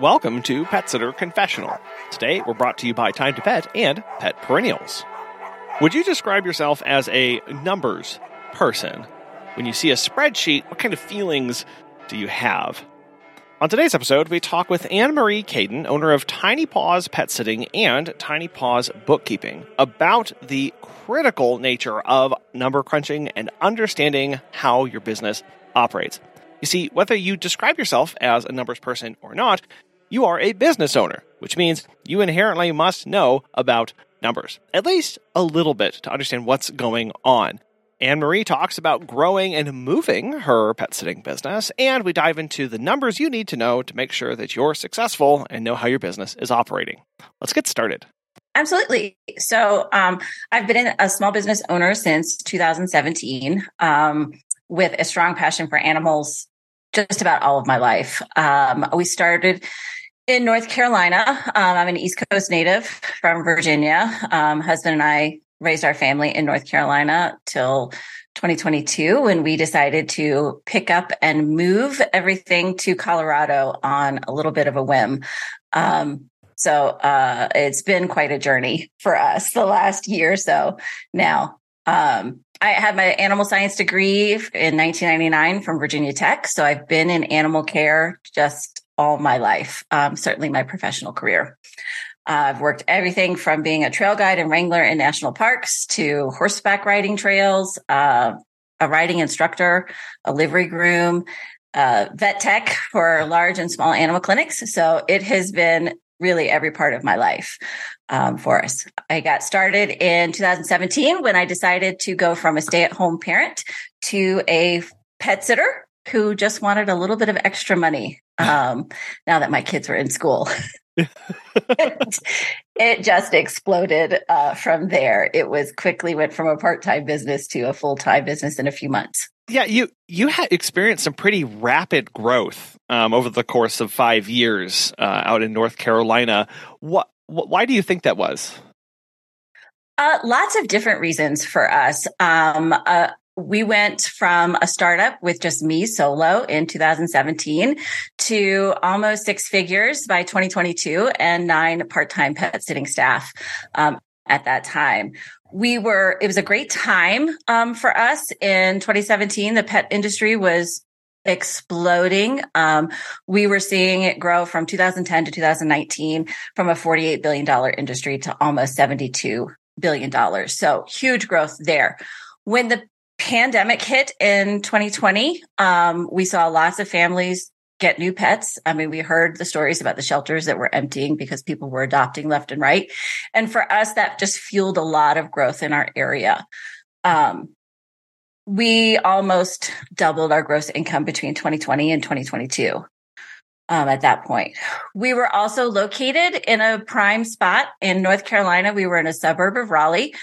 Welcome to Pet Sitter Confessional. Today, we're brought to you by Time to Pet and Pet Perennials. Would you describe yourself as a numbers person? When you see a spreadsheet, what kind of feelings do you have? On today's episode, we talk with Anne Marie Kaden, owner of Tiny Paws Pet Sitting and Tiny Paws Bookkeeping, about the critical nature of number crunching and understanding how your business operates. You see, whether you describe yourself as a numbers person or not, you are a business owner, which means you inherently must know about numbers, at least a little bit to understand what's going on. Anne Marie talks about growing and moving her pet sitting business, and we dive into the numbers you need to know to make sure that you're successful and know how your business is operating. Let's get started. Absolutely. So, um, I've been a small business owner since 2017. Um, with a strong passion for animals just about all of my life. Um, we started in North Carolina. Um, I'm an East Coast native from Virginia. Um, husband and I raised our family in North Carolina till 2022 when we decided to pick up and move everything to Colorado on a little bit of a whim. Um, so uh, it's been quite a journey for us the last year or so now. Um, I had my animal science degree in 1999 from Virginia Tech. So I've been in animal care just all my life, um, certainly my professional career. Uh, I've worked everything from being a trail guide and wrangler in national parks to horseback riding trails, uh, a riding instructor, a livery groom, uh, vet tech for large and small animal clinics. So it has been really every part of my life um, for us. I got started in 2017 when I decided to go from a stay at home parent to a pet sitter who just wanted a little bit of extra money um, now that my kids were in school. it, just exploded uh, from there. It was quickly went from a part time business to a full time business in a few months. Yeah, you you had experienced some pretty rapid growth um, over the course of five years uh, out in North Carolina. What, what? Why do you think that was? Uh, lots of different reasons for us. Um, uh, we went from a startup with just me solo in 2017 to almost six figures by 2022 and nine part-time pet sitting staff um, at that time. We were it was a great time um, for us. In 2017 the pet industry was exploding. Um, we were seeing it grow from 2010 to 2019 from a 48 billion dollar industry to almost 72 billion dollars. So huge growth there. When the pandemic hit in 2020 um, we saw lots of families get new pets. I mean, we heard the stories about the shelters that were emptying because people were adopting left and right. And for us, that just fueled a lot of growth in our area. Um, we almost doubled our gross income between 2020 and 2022. Um, at that point, we were also located in a prime spot in North Carolina. We were in a suburb of Raleigh,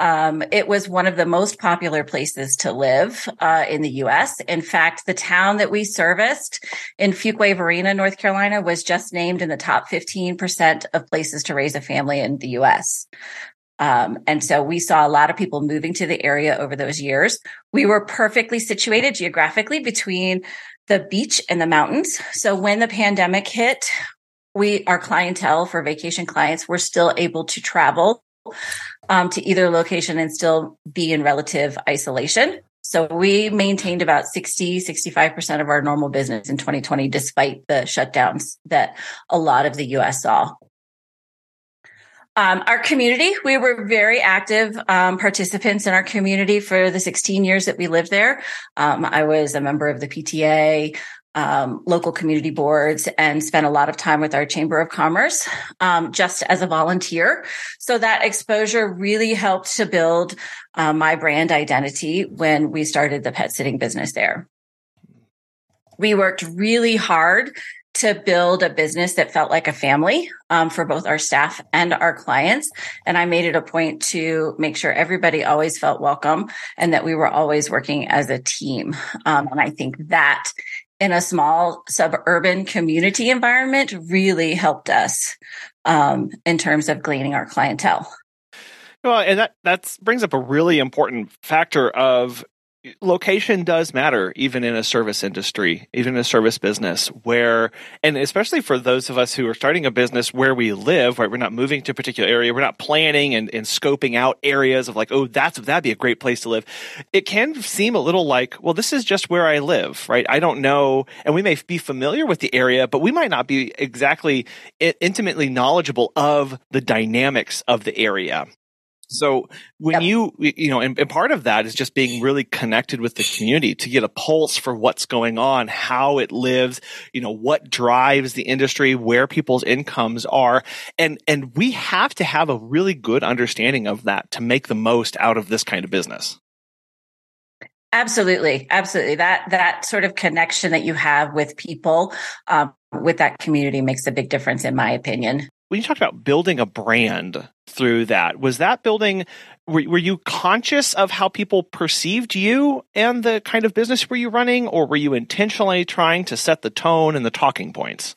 um, it was one of the most popular places to live uh, in the U.S. In fact, the town that we serviced in Fuquay-Varina, North Carolina, was just named in the top 15% of places to raise a family in the U.S. Um, and so we saw a lot of people moving to the area over those years. We were perfectly situated geographically between the beach and the mountains. So when the pandemic hit, we, our clientele for vacation clients were still able to travel um, to either location and still be in relative isolation. So we maintained about 60, 65% of our normal business in 2020, despite the shutdowns that a lot of the US saw. Um, our community, we were very active um, participants in our community for the 16 years that we lived there. Um, I was a member of the PTA um, local community boards and spent a lot of time with our Chamber of Commerce um, just as a volunteer. So that exposure really helped to build uh, my brand identity when we started the pet sitting business there. We worked really hard to build a business that felt like a family um, for both our staff and our clients. And I made it a point to make sure everybody always felt welcome and that we were always working as a team. Um, and I think that in a small suburban community environment really helped us um, in terms of gleaning our clientele. Well, and that that brings up a really important factor of location does matter even in a service industry even in a service business where and especially for those of us who are starting a business where we live right? We're not moving to a particular area. We're not planning and, and scoping out areas of like oh that's that'd be a great place to live. It can seem a little like well this is just where i live right? I don't know. And we may be familiar with the area but we might not be exactly intimately knowledgeable of the dynamics of the area so when yep. you, you know, and, and, part of that is just being really connected with the community to get a pulse for what's going on, how it lives, you know, what drives the industry, where people's incomes are. And, and we have to have a really good understanding of that to make the most out of this kind of business. Absolutely. Absolutely. That, that sort of connection that you have with people, um, with that community makes a big difference in my opinion when you talked about building a brand through that, was that building, were, were, you conscious of how people perceived you and the kind of business were you running, or were you intentionally trying to set the tone and the talking points?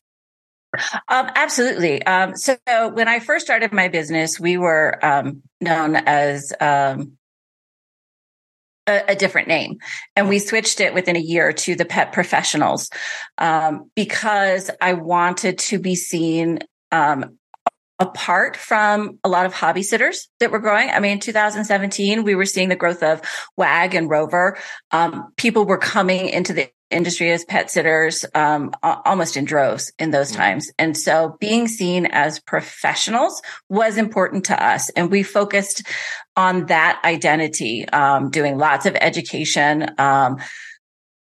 Um, absolutely. Um, so when I first started my business, we were um, known as um, a, a, different name. And we switched it within a year to the pet professionals um, because I wanted to be seen um, apart from a lot of hobby sitters that were growing. I mean, in 2017, we were seeing the growth of WAG and Rover. Um, people were coming into the industry as pet sitters um, almost in droves in those mm-hmm. times. And so being seen as professionals was important to us. And we focused on that identity, um, doing lots of education um,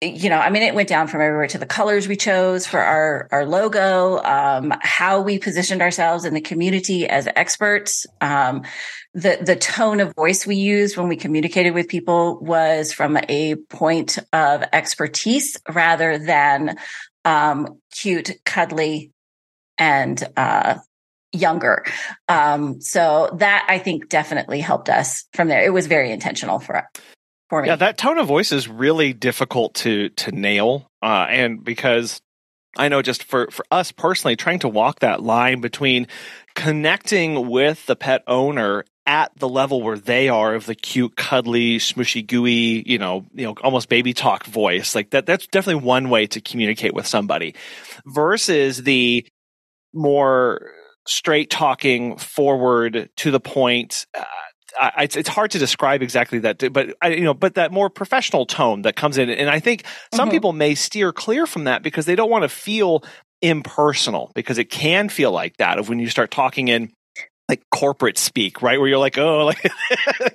you know, I mean, it went down from everywhere to the colors we chose for our, our logo, um, how we positioned ourselves in the community as experts. Um, the, the tone of voice we used when we communicated with people was from a point of expertise rather than, um, cute, cuddly, and, uh, younger. Um, so that I think definitely helped us from there. It was very intentional for us for me. Yeah, that tone of voice is really difficult to to nail, uh, and because I know just for for us personally, trying to walk that line between connecting with the pet owner at the level where they are of the cute, cuddly, smushy, gooey, you know, you know, almost baby talk voice. Like that, that's definitely one way to communicate with somebody versus the more straight talking, forward to the point, uh, I, it's, it's hard to describe exactly that, but I, you know, but that more professional tone that comes in, and I think some mm-hmm. people may steer clear from that because they don't want to feel impersonal because it can feel like that of when you start talking in like corporate speak, right? Where you're like, oh, like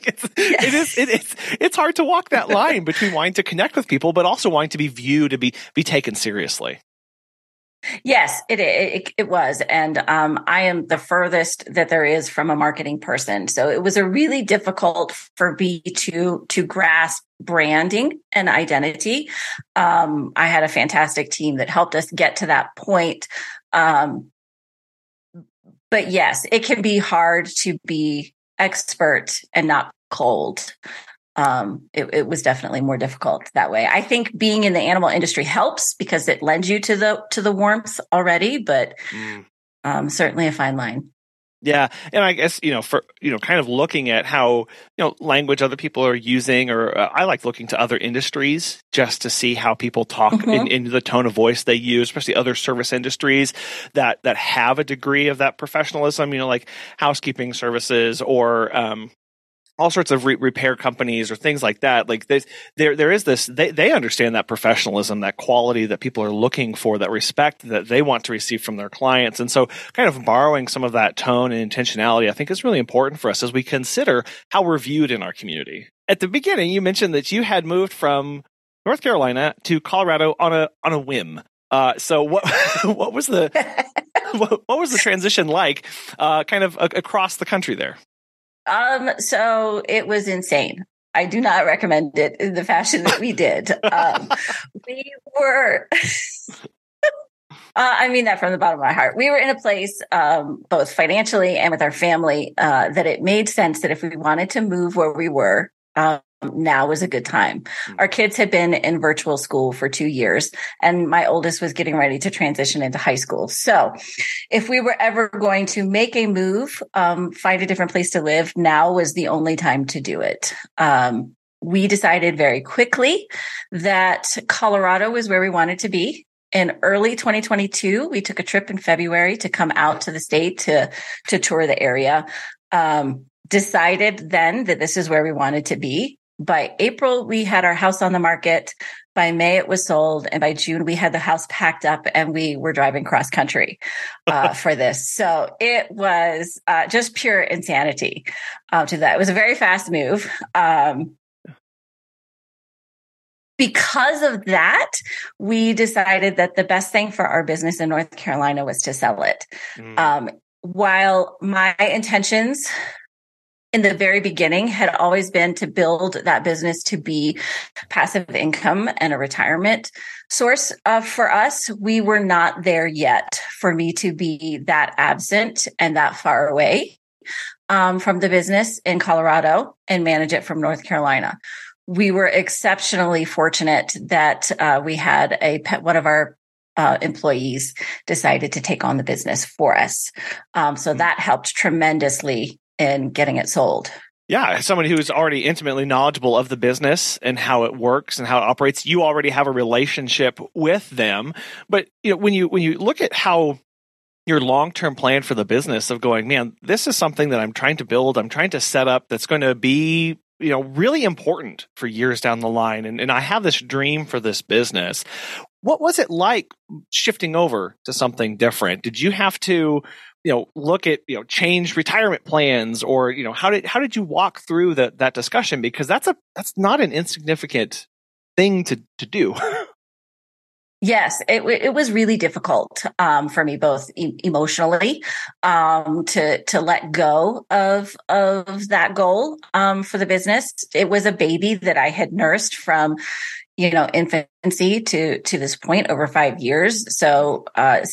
it's, yes. it is, it, it's, it's hard to walk that line between wanting to connect with people, but also wanting to be viewed to be, be taken seriously. Yes, it, it, it was, and um, I am the furthest that there is from a marketing person. So it was a really difficult for me to to grasp branding and identity. Um, I had a fantastic team that helped us get to that point. Um, but yes, it can be hard to be expert and not cold um, it, it, was definitely more difficult that way. I think being in the animal industry helps because it lends you to the to the warmth already, but mm. um, certainly a fine line. Yeah, and I guess you know for you know kind of looking at how you know language other people are using, or uh, I like looking to other industries just to see how people talk mm-hmm. in, in the tone of voice they use, especially other service industries that that have a degree of that professionalism. You know, like housekeeping services or um, all sorts of re- repair companies or things like that. Like there, there is this. They they understand that professionalism, that quality that people are looking for, that respect that they want to receive from their clients, and so kind of borrowing some of that tone and intentionality, I think, is really important for us as we consider how we're viewed in our community. At the beginning, you mentioned that you had moved from North Carolina to Colorado on a on a whim. Uh, so what what was the what, what, was the transition like, uh, kind of across the country there? Um, so it was insane. I do not recommend it in the fashion that we did. Um, we were, uh, I mean that from the bottom of my heart. We were in a place, um, both financially and with our family, uh, that it made sense that if we wanted to move where we were, um, now was a good time. Hmm. Our kids had been in virtual school for two years and my oldest was getting ready to transition into high school. So if we were ever going to make a move, um, find a different place to live, now was the only time to do it. Um, we decided very quickly that Colorado was where we wanted to be. In early 2022, we took a trip in February to come out to the state to, to tour the area. Um, decided then that this is where we wanted to be. By April, we had our house on the market. By May, it was sold. And by June, we had the house packed up and we were driving cross country uh, for this. So it was uh, just pure insanity uh, to that. It was a very fast move. Um, because of that, we decided that the best thing for our business in North Carolina was to sell it. Mm. Um, while my intentions in the very beginning had always been to build that business to be passive income and a retirement source uh, for us. We were not there yet for me to be that absent and that far away um, from the business in Colorado and manage it from North Carolina. We were exceptionally fortunate that uh, we had a pet, one of our uh, employees decided to take on the business for us. Um, so that helped tremendously and getting it sold. Yeah, someone who's already intimately knowledgeable of the business and how it works and how it operates, you already have a relationship with them. But you know, when you when you look at how your long-term plan for the business of going, man, this is something that I'm trying to build, I'm trying to set up that's going to be you know really important for years down the line and, and i have this dream for this business what was it like shifting over to something different did you have to you know look at you know change retirement plans or you know how did how did you walk through that that discussion because that's a that's not an insignificant thing to to do Yes, it it was really difficult um, for me, both e- emotionally, um, to to let go of of that goal um, for the business. It was a baby that I had nursed from, you know, infancy to to this point over five years. So uh,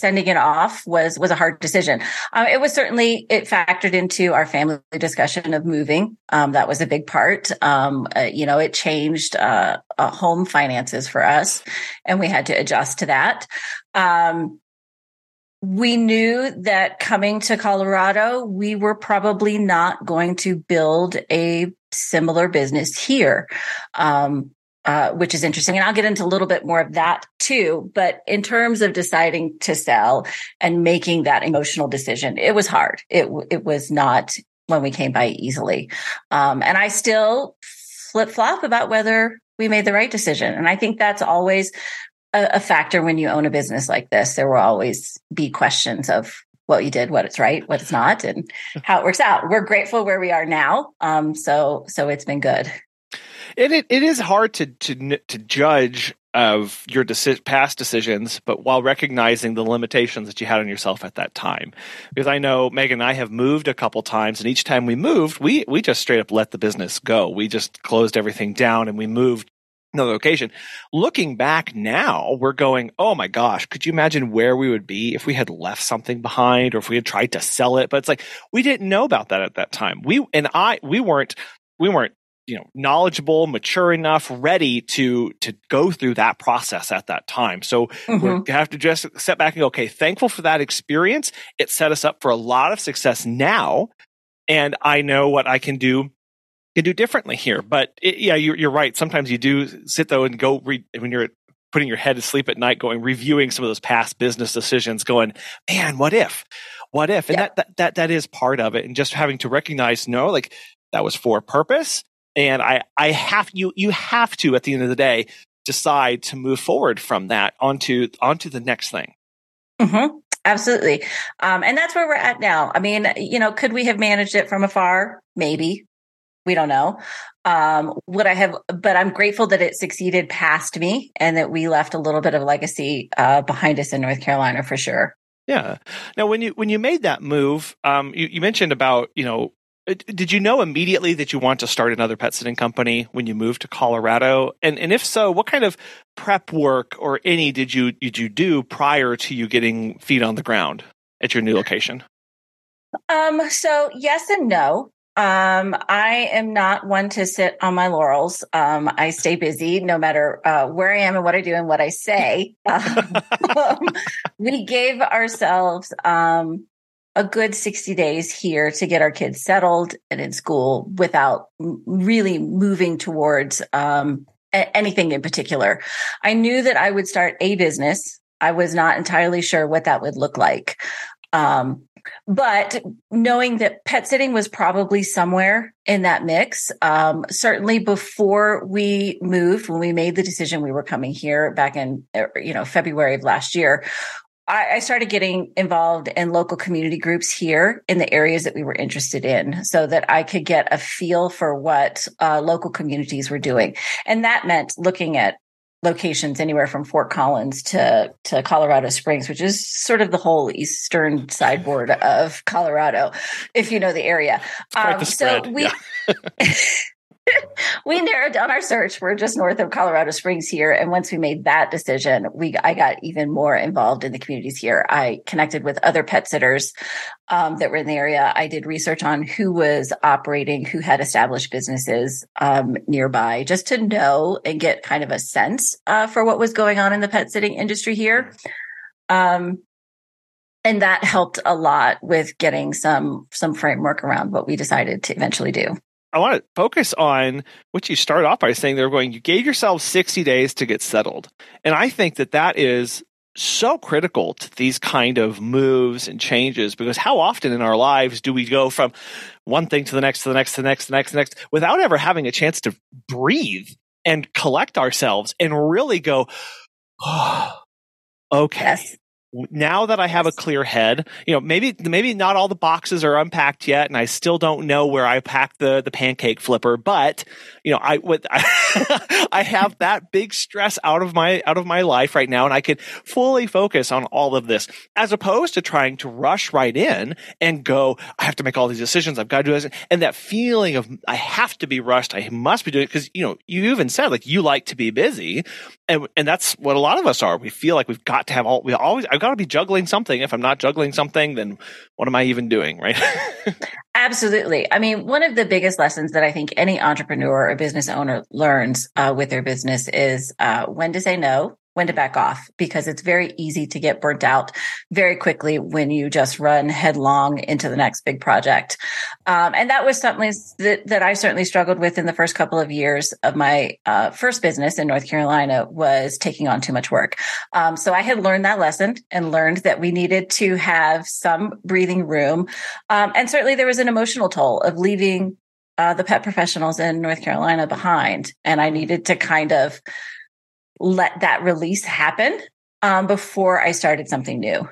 sending it off was was a hard decision. Um, it was certainly it factored into our family discussion of moving. Um, that was a big part. Um, uh, you know, it changed uh, uh, home finances for us, and we had to adjust to that. Um, we knew that coming to Colorado, we were probably not going to build a similar business here. Um, uh, which is interesting. And I'll get into a little bit more of that too. But in terms of deciding to sell and making that emotional decision, it was hard. It, it was not when we came by easily. Um, and I still flip flop about whether we made the right decision. And I think that's always a, a factor when you own a business like this. There will always be questions of what you did, what it's right, what it's not, and how it works out. We're grateful where we are now. Um, so, so it's been good. And it, it is hard to, to, to judge of your deci- past decisions, but while recognizing the limitations that you had on yourself at that time. Because I know Megan and I have moved a couple times, and each time we moved, we we just straight up let the business go. We just closed everything down and we moved another location. Looking back now, we're going, oh my gosh, could you imagine where we would be if we had left something behind or if we had tried to sell it? But it's like we didn't know about that at that time. We and I we weren't we weren't you know knowledgeable mature enough ready to to go through that process at that time. So mm-hmm. we have to just step back and go okay thankful for that experience. It set us up for a lot of success now and i know what i can do can do differently here. But it, yeah you're, you're right. Sometimes you do sit though and go read when you're putting your head to sleep at night going reviewing some of those past business decisions going man what if? What if? And yeah. that, that that that is part of it. And just having to recognize no like that was for a purpose and I, I have you, you have to at the end of the day decide to move forward from that onto onto the next thing. Mm-hmm. Absolutely, um, and that's where we're at now. I mean, you know, could we have managed it from afar? Maybe we don't know. Um, would I have? But I'm grateful that it succeeded past me, and that we left a little bit of legacy uh, behind us in North Carolina for sure. Yeah. Now, when you when you made that move, um, you, you mentioned about you know did you know immediately that you want to start another pet sitting company when you moved to Colorado? And and if so, what kind of prep work or any did you did you do prior to you getting feet on the ground at your new location? Um, so yes and no. Um, I am not one to sit on my laurels. Um, I stay busy no matter uh, where I am and what I do and what I say. um, we gave ourselves um, a good 60 days here to get our kids settled and in school without really moving towards um, a- anything in particular. I knew that I would start a business. I was not entirely sure what that would look like. Um, but knowing that pet sitting was probably somewhere in that mix, um, certainly before we moved, when we made the decision we were coming here back in, er, you know, February of last year, I, I started getting involved in local community groups here in the areas that we were interested in so that I could get a feel for what uh, local communities were doing. And that meant looking at locations anywhere from Fort Collins to to Colorado Springs, which is sort of the whole eastern sideboard of Colorado, if you know the area. Um, so we yeah. we narrowed down our search. We're just north of Colorado Springs here. And once we made that decision, we I got even more involved in the communities here. I connected with other pet sitters um, that were in the area. I did research on who was operating, who had established businesses um, nearby, just to know and get kind of a sense uh, for what was going on in the pet sitting industry here. Um, and that helped a lot with getting some some framework around what we decided to eventually do. I want to focus on what you start off by saying they're going, you gave yourself 60 days to get settled. And I think that that is so critical to these kind of moves and changes because how often in our lives do we go from one thing to the next, to the next, to the next, to the next, to the next, without ever having a chance to breathe and collect ourselves and really go, oh, okay. Yes now that I have a clear head, you know, maybe maybe not all the boxes are unpacked yet, and I still don't know where I packed the the pancake flipper. But you know, I I, I have that big stress out of my out of my life right now, and I can fully focus on all of this as opposed to trying to rush right in and go. I have to make all these decisions. I've got to do this, and that feeling of I have to be rushed. I must be doing it because you know you even said like you like to be busy, and and that's what a lot of us are. We feel like we've got to have all we always. I I've got to be juggling something. If I'm not juggling something, then what am I even doing? Right. Absolutely. I mean, one of the biggest lessons that I think any entrepreneur or business owner learns uh, with their business is uh, when to say no when to back off because it's very easy to get burnt out very quickly when you just run headlong into the next big project. Um, and that was something that, that I certainly struggled with in the first couple of years of my uh, first business in North Carolina was taking on too much work. Um, so I had learned that lesson and learned that we needed to have some breathing room. Um, and certainly there was an emotional toll of leaving uh, the pet professionals in North Carolina behind. And I needed to kind of let that release happen um, before I started something new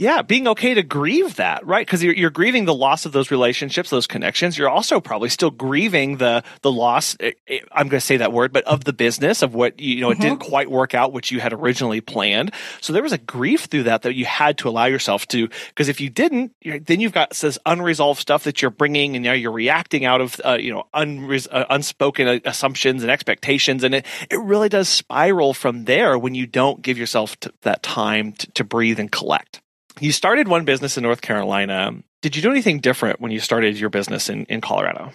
yeah, being okay to grieve that, right? Because you're, you're grieving the loss of those relationships, those connections. You're also probably still grieving the the loss. Eh, eh, I'm going to say that word, but of the business of what you know, mm-hmm. it didn't quite work out what you had originally planned. So there was a grief through that that you had to allow yourself to. Because if you didn't, then you've got this unresolved stuff that you're bringing, and now you're reacting out of uh, you know unres- uh, unspoken uh, assumptions and expectations, and it it really does spiral from there when you don't give yourself that time to, to breathe and collect. You started one business in North Carolina. Did you do anything different when you started your business in, in Colorado?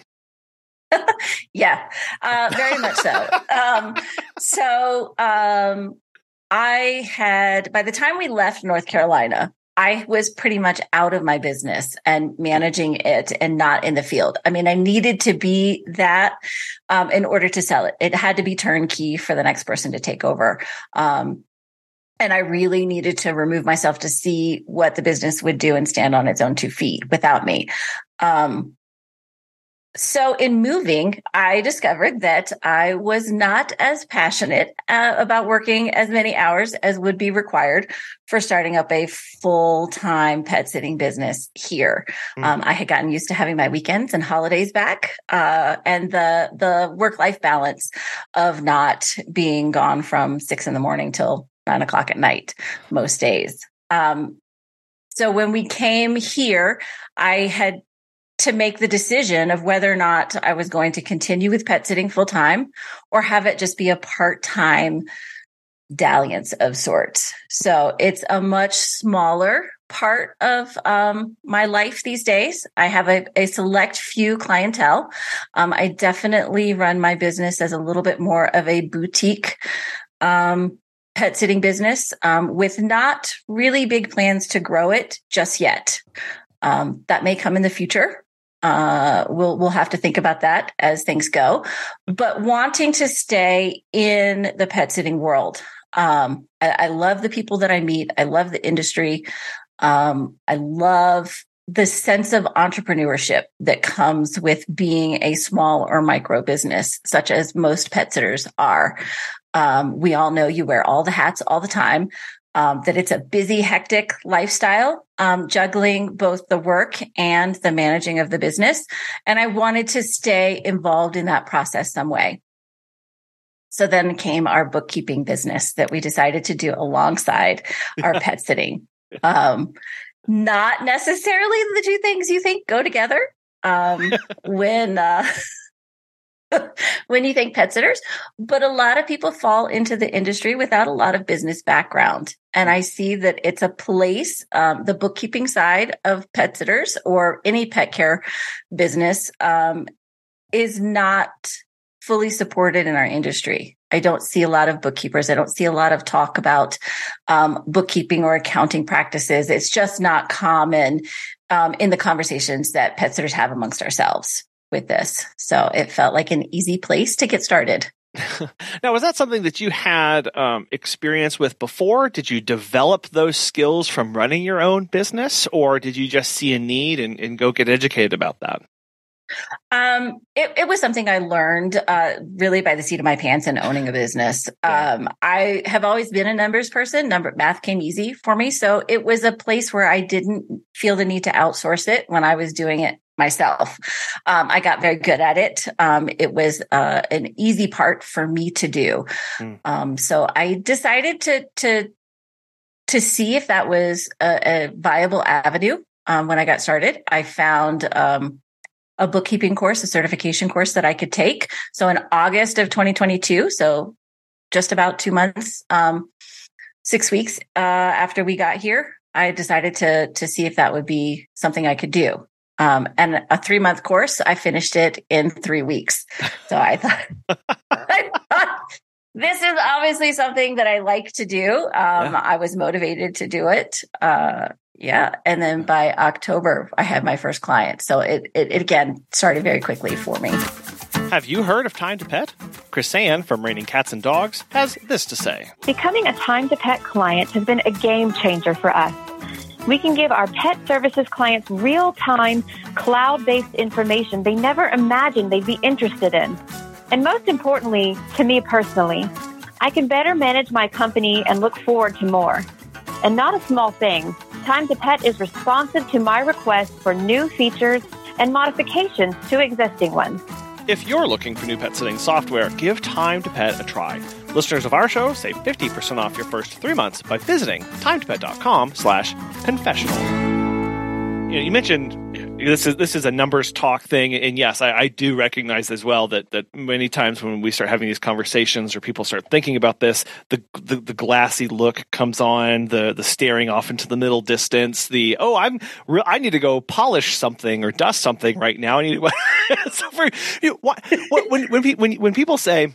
yeah, uh, very much so. um, so um, I had, by the time we left North Carolina, I was pretty much out of my business and managing it and not in the field. I mean, I needed to be that um, in order to sell it. It had to be turnkey for the next person to take over. Um, and I really needed to remove myself to see what the business would do and stand on its own two feet without me. Um, so in moving, I discovered that I was not as passionate uh, about working as many hours as would be required for starting up a full time pet sitting business here. Mm-hmm. Um, I had gotten used to having my weekends and holidays back, uh, and the the work life balance of not being gone from six in the morning till nine o'clock at night most days. Um, so when we came here, I had to make the decision of whether or not I was going to continue with pet sitting full time or have it just be a part time dalliance of sorts. So it's a much smaller part of um, my life these days. I have a, a select few clientele. Um, I definitely run my business as a little bit more of a boutique um, pet sitting business um, with not really big plans to grow it just yet. Um, that may come in the future. Uh, we'll we'll have to think about that as things go. But wanting to stay in the pet sitting world, um, I, I, love the people that I meet. I love the industry. Um, I love the sense of entrepreneurship that comes with being a small or micro business, such as most pet sitters are. Um, we all know you wear all the hats all the time. Um, that it's a busy, hectic lifestyle, um, juggling both the work and the managing of the business. And I wanted to stay involved in that process some way. So then came our bookkeeping business that we decided to do alongside our pet sitting. Um, not necessarily the two things you think go together. Um, when, uh, when you think pet sitters, but a lot of people fall into the industry without a lot of business background. And I see that it's a place, um, the bookkeeping side of pet sitters or any pet care business, um, is not fully supported in our industry. I don't see a lot of bookkeepers. I don't see a lot of talk about um, bookkeeping or accounting practices. It's just not common um, in the conversations that pet sitters have amongst ourselves with this. So it felt like an easy place to get started. now, was that something that you had um, experience with before? Did you develop those skills from running your own business, or did you just see a need and, and go get educated about that? Um, it, it, was something I learned uh, really by the seat of my pants and owning a business. Um, I have always been a numbers person. Number math came easy for me, so it was a place where I didn't feel the need to outsource it when I was doing it myself. Um, I got very good at it. Um, it was uh, an easy part for me to do. Mm. so I decided to to to see if that was a, a viable avenue. Um, when I got started, I found um, a bookkeeping course, a certification course that I could take. So in August of 2022, so just about two months, um, six weeks uh, after we got here, I decided to to see if that would be something I could do. Um, and a three month course, I finished it in three weeks. So I thought, I thought this is obviously something that I like to do. Um, yeah. I was motivated to do it. Uh, yeah. And then by October, I had my first client. So it, it, it again started very quickly for me. Have you heard of Time to Pet? Chris Ann from Raining Cats and Dogs has this to say. Becoming a Time to Pet client has been a game changer for us. We can give our pet services clients real time, cloud based information they never imagined they'd be interested in. And most importantly, to me personally, I can better manage my company and look forward to more. And not a small thing, Time to Pet is responsive to my requests for new features and modifications to existing ones. If you're looking for new pet sitting software, give Time to Pet a try. Listeners of our show save 50% off your first three months by visiting timetopet.com slash confessional you, know, you mentioned this is this is a numbers talk thing, and yes, I, I, do recognize as well that that many times when we start having these conversations or people start thinking about this, the the, the glassy look comes on, the the staring off into the middle distance, the oh, I'm re- I need to go polish something or dust something right now. I need so for, you know, what, what, when when when when people say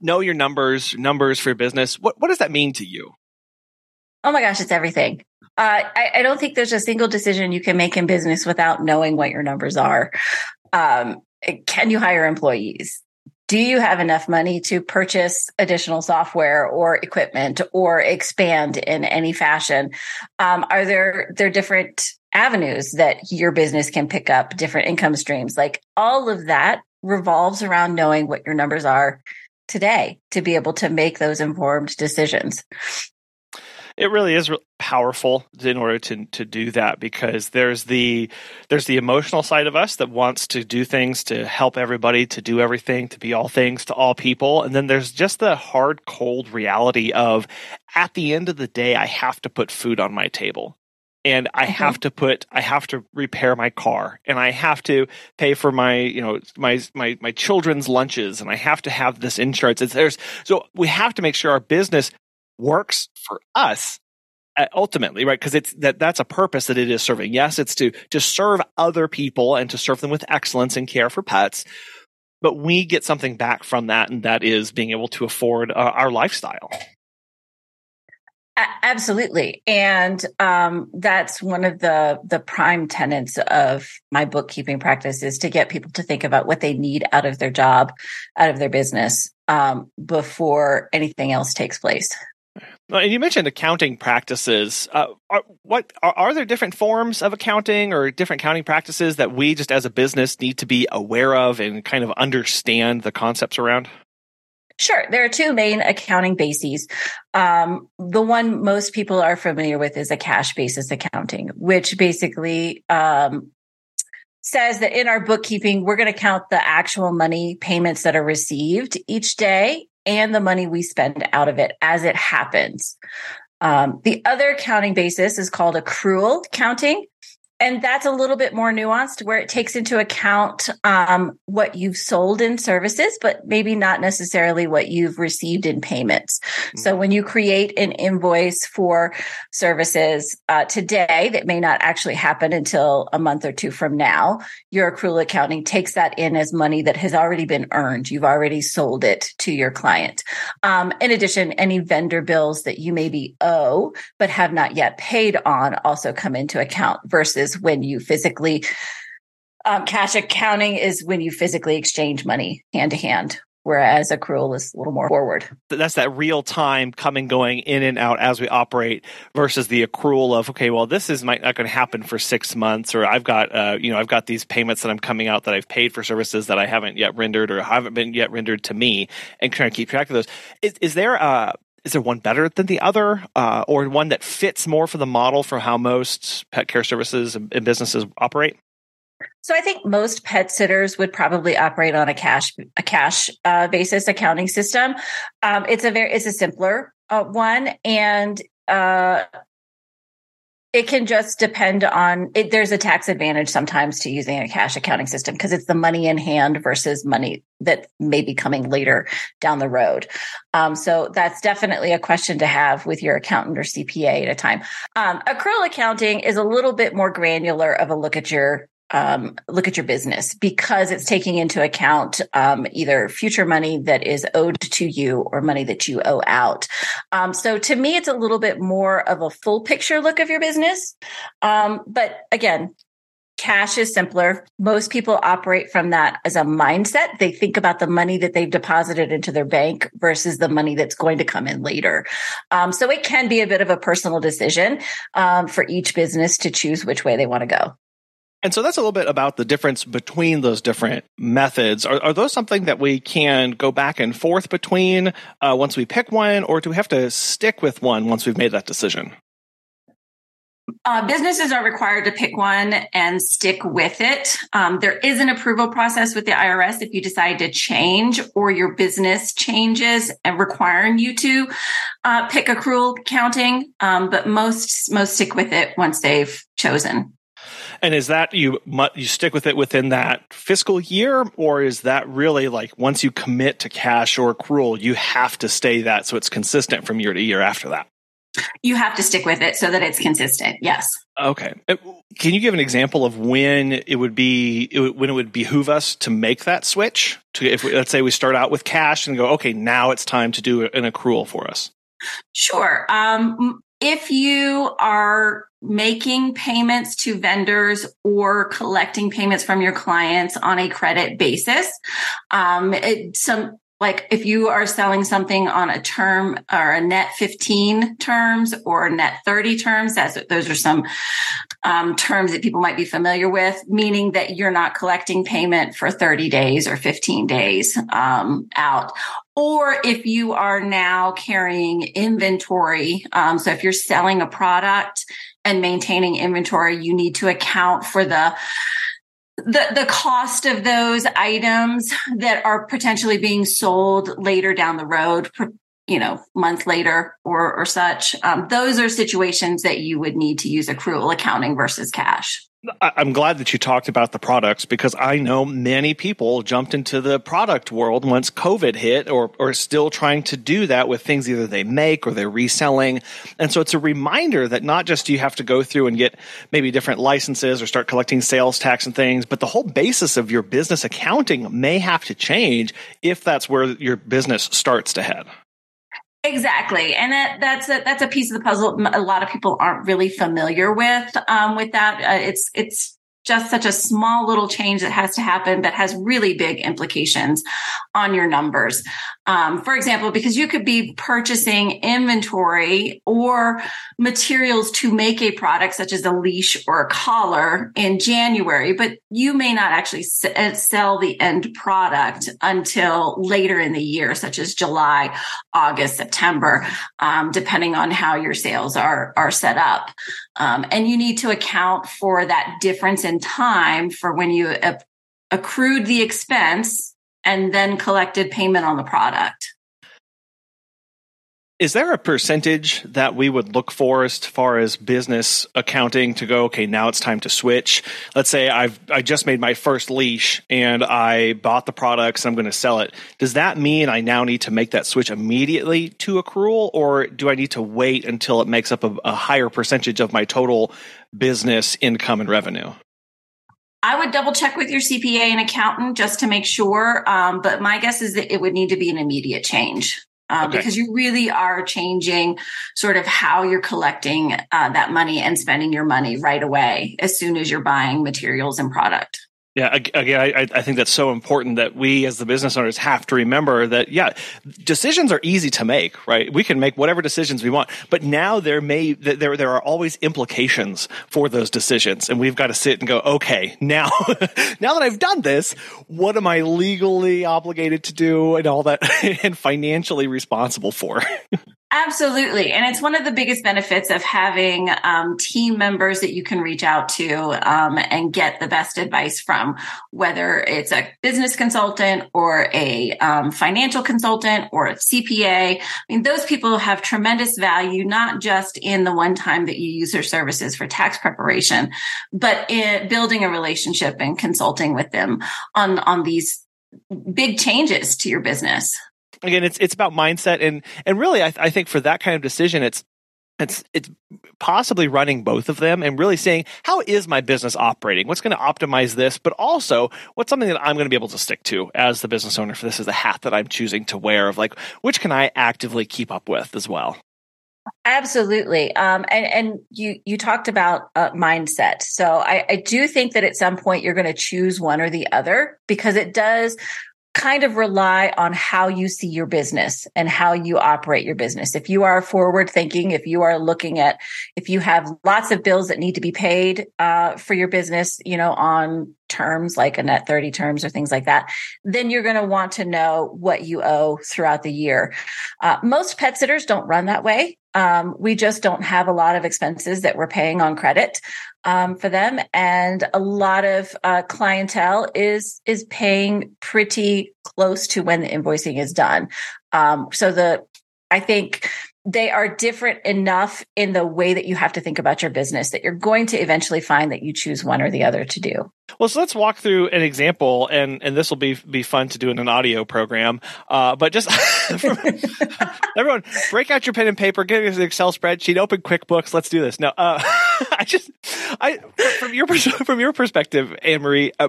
know your numbers, numbers for your business, what what does that mean to you? Oh my gosh, it's everything. Uh, I, I, don't think there's a single decision you can make in business without knowing what your numbers are. Um, can you hire employees? Do you have enough money to purchase additional software or equipment or expand in any fashion? Um, are there there different avenues that your business can pick up, different income streams? Like all of that revolves around knowing what your numbers are today to be able to make those informed decisions. It really is powerful in order to to do that because there's the there's the emotional side of us that wants to do things to help everybody to do everything to be all things to all people. And then there's just the hard cold reality of at the end of the day I have to put food on my table and I mm-hmm. have to put I have to repair my car and I have to pay for my you know my my my children's lunches and I have to have this insurance. It's there's so we have to make sure our business works for us uh, ultimately right because it's that that's a purpose that it is serving yes it's to to serve other people and to serve them with excellence and care for pets but we get something back from that and that is being able to afford uh, our lifestyle absolutely, and um, that's one of the the prime tenets of my bookkeeping practice is to get people to think about what they need out of their job, out of their business, um, before anything else takes place. And you mentioned accounting practices. Uh, are, what are, are, there different forms of accounting or different accounting practices that we just as a business need to be aware of and kind of understand the concepts around? Sure. There are two main accounting bases. Um, the one most people are familiar with is a cash basis accounting, which basically um, says that in our bookkeeping, we're going to count the actual money payments that are received each day and the money we spend out of it as it happens. Um, the other accounting basis is called accrual counting and that's a little bit more nuanced where it takes into account um, what you've sold in services but maybe not necessarily what you've received in payments. Mm-hmm. so when you create an invoice for services uh, today that may not actually happen until a month or two from now your accrual accounting takes that in as money that has already been earned. You've already sold it to your client. Um, in addition any vendor bills that you maybe owe but have not yet paid on also come into account versus is when you physically um, cash accounting is when you physically exchange money hand to hand whereas accrual is a little more forward. That's that real time coming, going in and out as we operate versus the accrual of okay, well, this is might not going to happen for six months, or I've got uh, you know I've got these payments that I'm coming out that I've paid for services that I haven't yet rendered or haven't been yet rendered to me, and trying to keep track of those. Is, is there a is there one better than the other, uh, or one that fits more for the model for how most pet care services and businesses operate? So I think most pet sitters would probably operate on a cash a cash uh, basis accounting system. Um, it's a very it's a simpler uh, one, and uh, it can just depend on it, there's a tax advantage sometimes to using a cash accounting system because it's the money in hand versus money that may be coming later down the road. Um, so that's definitely a question to have with your accountant or cpa at a time. Um, accrual accounting is a little bit more granular of a look at your um, look at your business because it's taking into account um, either future money that is owed to you or money that you owe out. Um, so to me, it's a little bit more of a full picture look of your business. Um, but again, cash is simpler. Most people operate from that as a mindset. They think about the money that they've deposited into their bank versus the money that's going to come in later. Um, so it can be a bit of a personal decision um, for each business to choose which way they want to go. And so that's a little bit about the difference between those different methods. Are, are those something that we can go back and forth between uh, once we pick one, or do we have to stick with one once we've made that decision? Uh, businesses are required to pick one and stick with it. Um, there is an approval process with the IRS if you decide to change or your business changes and requiring you to uh, pick accrual counting. Um, but most most stick with it once they've chosen. And is that you you stick with it within that fiscal year, or is that really like once you commit to cash or accrual, you have to stay that so it's consistent from year to year after that? You have to stick with it so that it's consistent. Yes. Okay. Uh, can you give an example of when it would be it would, when it would behoove us to make that switch? To if we, let's say we start out with cash and go, okay, now it's time to do an accrual for us. Sure. Um, if you are making payments to vendors or collecting payments from your clients on a credit basis, um, it, some like if you are selling something on a term or a net 15 terms or net 30 terms that's those are some um, terms that people might be familiar with meaning that you're not collecting payment for 30 days or 15 days um, out or if you are now carrying inventory um, so if you're selling a product and maintaining inventory you need to account for the the the cost of those items that are potentially being sold later down the road you know month later or or such. Um, those are situations that you would need to use accrual accounting versus cash I'm glad that you talked about the products because I know many people jumped into the product world once COVID hit or, are still trying to do that with things either they make or they're reselling. And so it's a reminder that not just do you have to go through and get maybe different licenses or start collecting sales tax and things, but the whole basis of your business accounting may have to change if that's where your business starts to head. Exactly, and that that's a that's a piece of the puzzle. A lot of people aren't really familiar with um, with that. Uh, it's it's just such a small little change that has to happen that has really big implications on your numbers. Um, for example, because you could be purchasing inventory or materials to make a product such as a leash or a collar in January, but you may not actually uh, sell the end product until later in the year, such as July, August, September, um, depending on how your sales are are set up. Um, and you need to account for that difference in time for when you accrued the expense and then collected payment on the product. Is there a percentage that we would look for as far as business accounting to go, okay, now it's time to switch? Let's say I've I just made my first leash and I bought the products I'm going to sell it. Does that mean I now need to make that switch immediately to accrual or do I need to wait until it makes up a, a higher percentage of my total business income and revenue? I would double check with your CPA and accountant just to make sure. Um, but my guess is that it would need to be an immediate change. Uh, okay. Because you really are changing sort of how you're collecting uh, that money and spending your money right away as soon as you're buying materials and product. Yeah, again, I, I, think that's so important that we as the business owners have to remember that, yeah, decisions are easy to make, right? We can make whatever decisions we want, but now there may, there, there are always implications for those decisions. And we've got to sit and go, okay, now, now that I've done this, what am I legally obligated to do and all that and financially responsible for? Absolutely. And it's one of the biggest benefits of having um, team members that you can reach out to um, and get the best advice from, whether it's a business consultant or a um, financial consultant or a CPA. I mean, those people have tremendous value, not just in the one time that you use their services for tax preparation, but in building a relationship and consulting with them on, on these big changes to your business again, it's it's about mindset and and really, I, I think for that kind of decision, it's it's it's possibly running both of them and really saying how is my business operating? What's going to optimize this but also what's something that i'm going to be able to stick to as the business owner for this is the hat that i'm choosing to wear of like which can i actively keep up with as well? Absolutely. Um, and and you you talked about uh, mindset. So I, I do think that at some point you're going to choose one or the other because it does kind of rely on how you see your business and how you operate your business. If you are forward thinking, if you are looking at, if you have lots of bills that need to be paid uh, for your business, you know, on terms like a net 30 terms or things like that, then you're going to want to know what you owe throughout the year. Uh, most pet sitters don't run that way. Um, we just don't have a lot of expenses that we're paying on credit um, for them, and a lot of uh, clientele is is paying pretty close to when the invoicing is done. Um, so the I think they are different enough in the way that you have to think about your business that you're going to eventually find that you choose one or the other to do. Well, so let's walk through an example, and and this will be be fun to do in an audio program. Uh, but just everyone, break out your pen and paper, get an Excel spreadsheet, open QuickBooks. Let's do this. No, uh, I just I from your from your perspective, Anne Marie. Uh,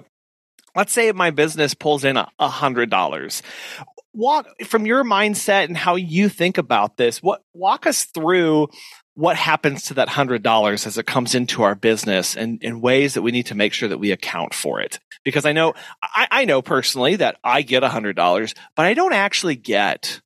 let's say my business pulls in a hundred dollars walk from your mindset and how you think about this. What walk us through what happens to that hundred dollars as it comes into our business and in ways that we need to make sure that we account for it. Because I know I, I know personally that I get a hundred dollars, but I don't actually get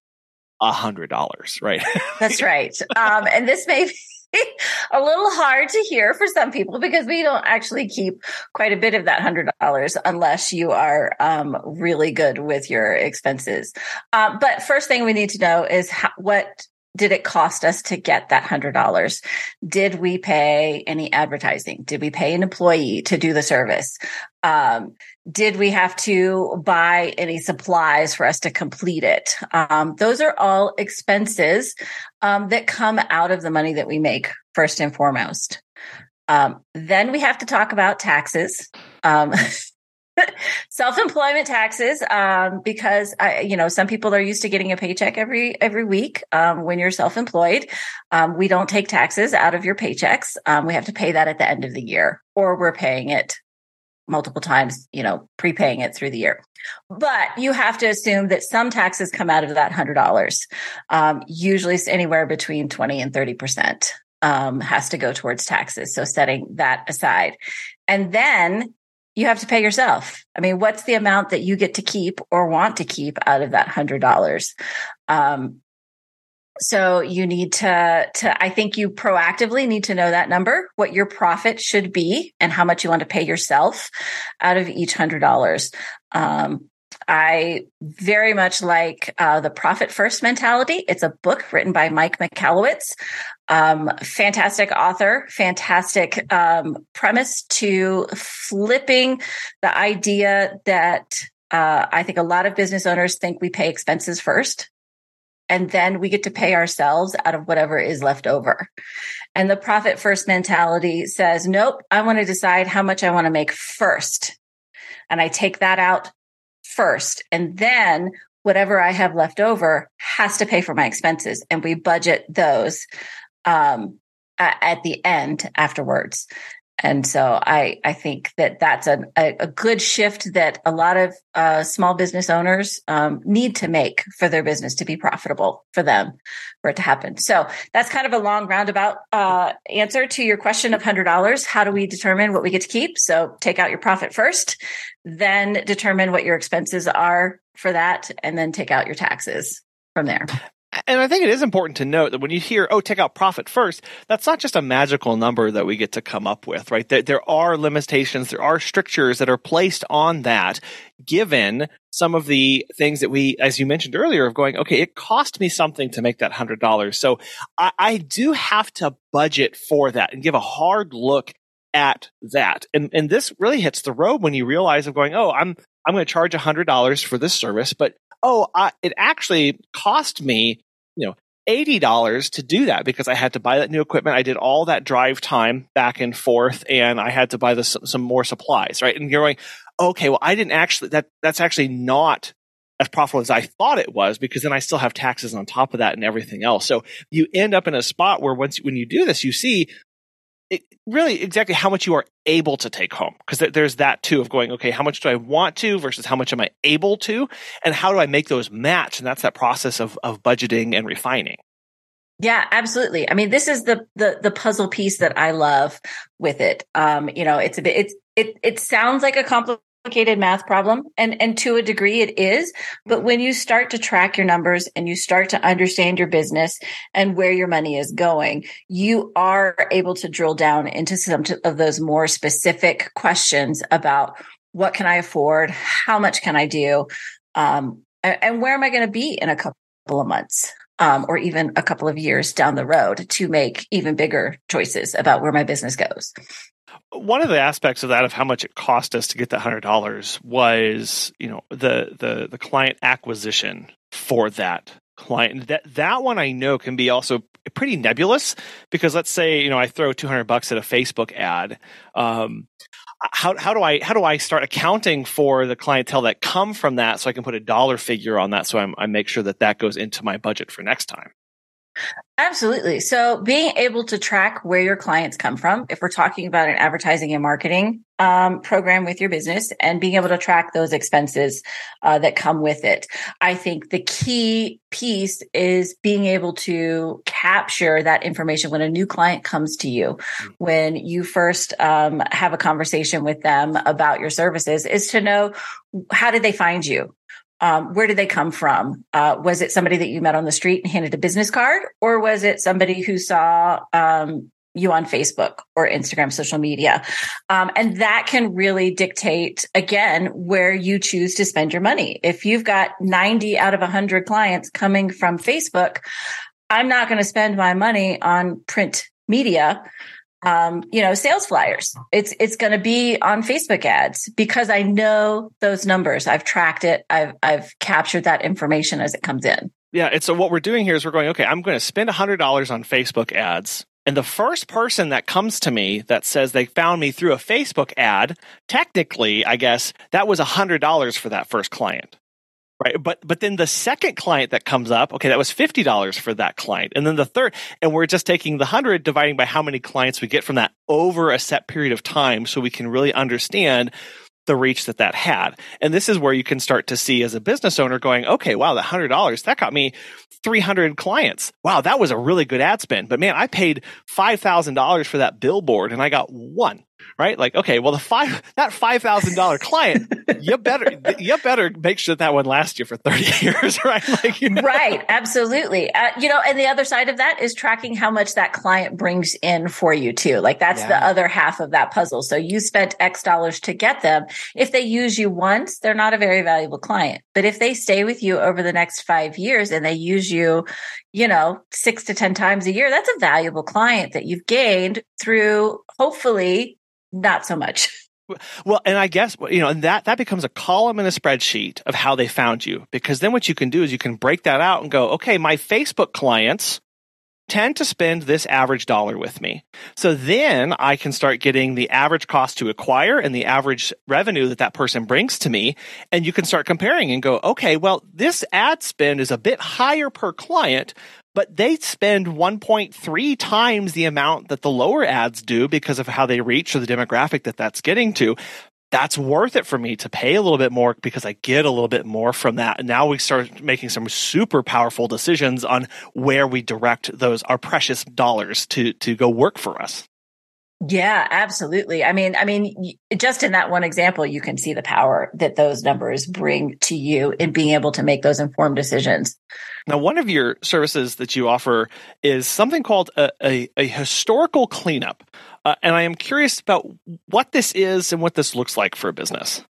a hundred dollars, right? That's right. Um, and this may be a little hard to hear for some people because we don't actually keep quite a bit of that hundred dollars unless you are um, really good with your expenses. Uh, but first thing we need to know is how, what did it cost us to get that hundred dollars? Did we pay any advertising? Did we pay an employee to do the service? Um, did we have to buy any supplies for us to complete it? Um, those are all expenses um, that come out of the money that we make first and foremost. Um, then we have to talk about taxes. Um, self-employment taxes um, because I, you know some people are used to getting a paycheck every every week um, when you're self-employed um, we don't take taxes out of your paychecks um, we have to pay that at the end of the year or we're paying it multiple times, you know, prepaying it through the year. But you have to assume that some taxes come out of that $100. Um, usually it's anywhere between 20 and 30% um, has to go towards taxes. So setting that aside. And then you have to pay yourself. I mean, what's the amount that you get to keep or want to keep out of that $100? Um, so you need to, to, I think you proactively need to know that number, what your profit should be and how much you want to pay yourself out of each hundred dollars. Um, I very much like uh, the profit first mentality. It's a book written by Mike Michalowicz. Um, fantastic author, fantastic um, premise to flipping the idea that uh, I think a lot of business owners think we pay expenses first and then we get to pay ourselves out of whatever is left over. And the profit first mentality says, nope, I want to decide how much I want to make first. And I take that out first. And then whatever I have left over has to pay for my expenses. And we budget those um, at the end afterwards. And so I, I think that that's a, a, good shift that a lot of uh, small business owners um, need to make for their business to be profitable for them for it to happen. So that's kind of a long roundabout uh, answer to your question of $100. How do we determine what we get to keep? So take out your profit first, then determine what your expenses are for that, and then take out your taxes from there. And I think it is important to note that when you hear, oh, take out profit first, that's not just a magical number that we get to come up with, right? There, there are limitations, there are strictures that are placed on that, given some of the things that we, as you mentioned earlier, of going, okay, it cost me something to make that $100. So I, I do have to budget for that and give a hard look at that. And, and this really hits the road when you realize of going, oh, I'm, I'm going to charge $100 for this service, but oh, I, it actually cost me, you know, $80 to do that because I had to buy that new equipment. I did all that drive time back and forth and I had to buy this, some more supplies, right? And you're going, okay, well, I didn't actually, that, that's actually not as profitable as I thought it was because then I still have taxes on top of that and everything else. So you end up in a spot where once, when you do this, you see, it, really exactly how much you are able to take home because th- there's that too of going okay how much do i want to versus how much am i able to and how do i make those match and that's that process of of budgeting and refining yeah, absolutely. I mean, this is the the the puzzle piece that I love with it. Um, you know, it's a bit it's it it sounds like a complicated complicated math problem and and to a degree it is but when you start to track your numbers and you start to understand your business and where your money is going you are able to drill down into some of those more specific questions about what can i afford how much can i do um, and, where am i going to be in a couple of months um, or even a couple of years down the road to make even bigger choices about where my business goes one of the aspects of that of how much it cost us to get that hundred dollars was you know the the the client acquisition for that client that that one i know can be also pretty nebulous because let's say you know i throw 200 bucks at a facebook ad um, how, how do I how do I start accounting for the clientele that come from that so I can put a dollar figure on that so I'm, I make sure that that goes into my budget for next time. Absolutely. So being able to track where your clients come from, if we're talking about an advertising and marketing um, program with your business and being able to track those expenses uh, that come with it. I think the key piece is being able to capture that information when a new client comes to you, mm-hmm. when you first um, have a conversation with them about your services is to know how did they find you? Um, where did they come from? Uh, was it somebody that you met on the street and handed a business card, or was it somebody who saw um, you on Facebook or Instagram, social media? Um, and that can really dictate again where you choose to spend your money. If you've got 90 out of 100 clients coming from Facebook, I'm not going to spend my money on print media um, you know, sales flyers. It's it's going to be on Facebook ads because I know those numbers. I've tracked it. I've I've captured that information as it comes in. Yeah, and so what we're doing here is we're going, okay, I'm going to spend $100 on Facebook ads. And the first person that comes to me that says they found me through a Facebook ad, technically, I guess that was $100 for that first client. Right. But but then the second client that comes up, okay, that was fifty dollars for that client. And then the third, and we're just taking the hundred dividing by how many clients we get from that over a set period of time so we can really understand the reach that that had. And this is where you can start to see as a business owner going, okay, wow, that hundred dollars, that got me 300 clients. Wow, that was a really good ad spend. But man, I paid $5,000 for that billboard and I got one right? Like, okay, well, the five that five thousand dollar client, you better you better make sure that one lasts you for thirty years, right? Like, you know? right, absolutely. Uh, you know, and the other side of that is tracking how much that client brings in for you too. Like that's yeah. the other half of that puzzle. So you spent X dollars to get them. If they use you once, they're not a very valuable client. But if they stay with you over the next five years and they use you, you know, six to ten times a year, that's a valuable client that you've gained through hopefully not so much. Well, and I guess you know, and that that becomes a column in a spreadsheet of how they found you because then what you can do is you can break that out and go, okay, my Facebook clients tend to spend this average dollar with me. So then I can start getting the average cost to acquire and the average revenue that that person brings to me. And you can start comparing and go, okay, well, this ad spend is a bit higher per client, but they spend 1.3 times the amount that the lower ads do because of how they reach or the demographic that that's getting to. That's worth it for me to pay a little bit more because I get a little bit more from that. And now we start making some super powerful decisions on where we direct those our precious dollars to to go work for us. Yeah, absolutely. I mean, I mean, just in that one example, you can see the power that those numbers bring to you in being able to make those informed decisions. Now, one of your services that you offer is something called a, a, a historical cleanup. Uh, and I am curious about what this is and what this looks like for a business.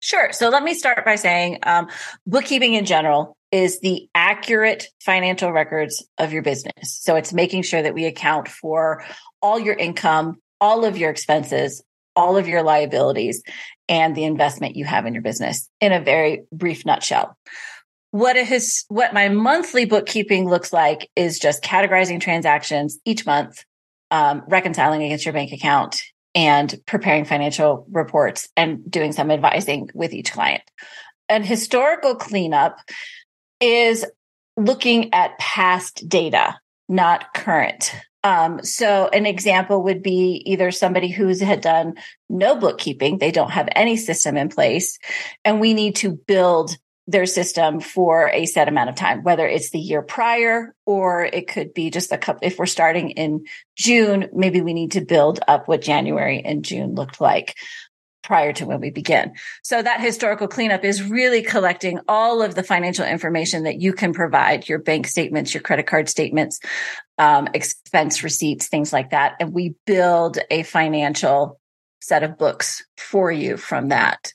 Sure. So let me start by saying um, bookkeeping in general is the accurate financial records of your business. So it's making sure that we account for all your income, all of your expenses, all of your liabilities, and the investment you have in your business in a very brief nutshell. What his, what my monthly bookkeeping looks like is just categorizing transactions each month, um, reconciling against your bank account, and preparing financial reports and doing some advising with each client. An historical cleanup is looking at past data, not current. Um, so an example would be either somebody who's had done no bookkeeping, they don't have any system in place, and we need to build their system for a set amount of time, whether it's the year prior or it could be just a couple. If we're starting in June, maybe we need to build up what January and June looked like prior to when we begin. So that historical cleanup is really collecting all of the financial information that you can provide, your bank statements, your credit card statements, um, expense receipts, things like that. And we build a financial set of books for you from that.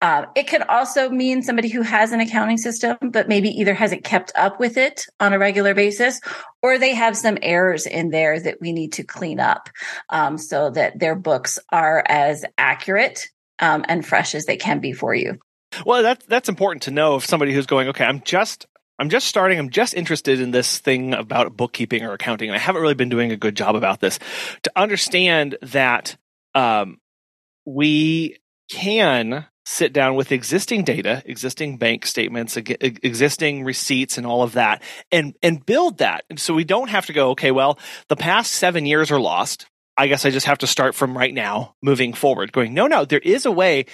Um, it can also mean somebody who has an accounting system, but maybe either hasn't kept up with it on a regular basis, or they have some errors in there that we need to clean up um, so that their books are as accurate um, and fresh as they can be for you. Well, that's that's important to know if somebody who's going, okay, I'm just I'm just starting. I'm just interested in this thing about bookkeeping or accounting, and I haven't really been doing a good job about this. To understand that um, we can sit down with existing data, existing bank statements, existing receipts and all of that and and build that. And so we don't have to go, okay, well, the past 7 years are lost. I guess I just have to start from right now moving forward. Going, no, no, there is a way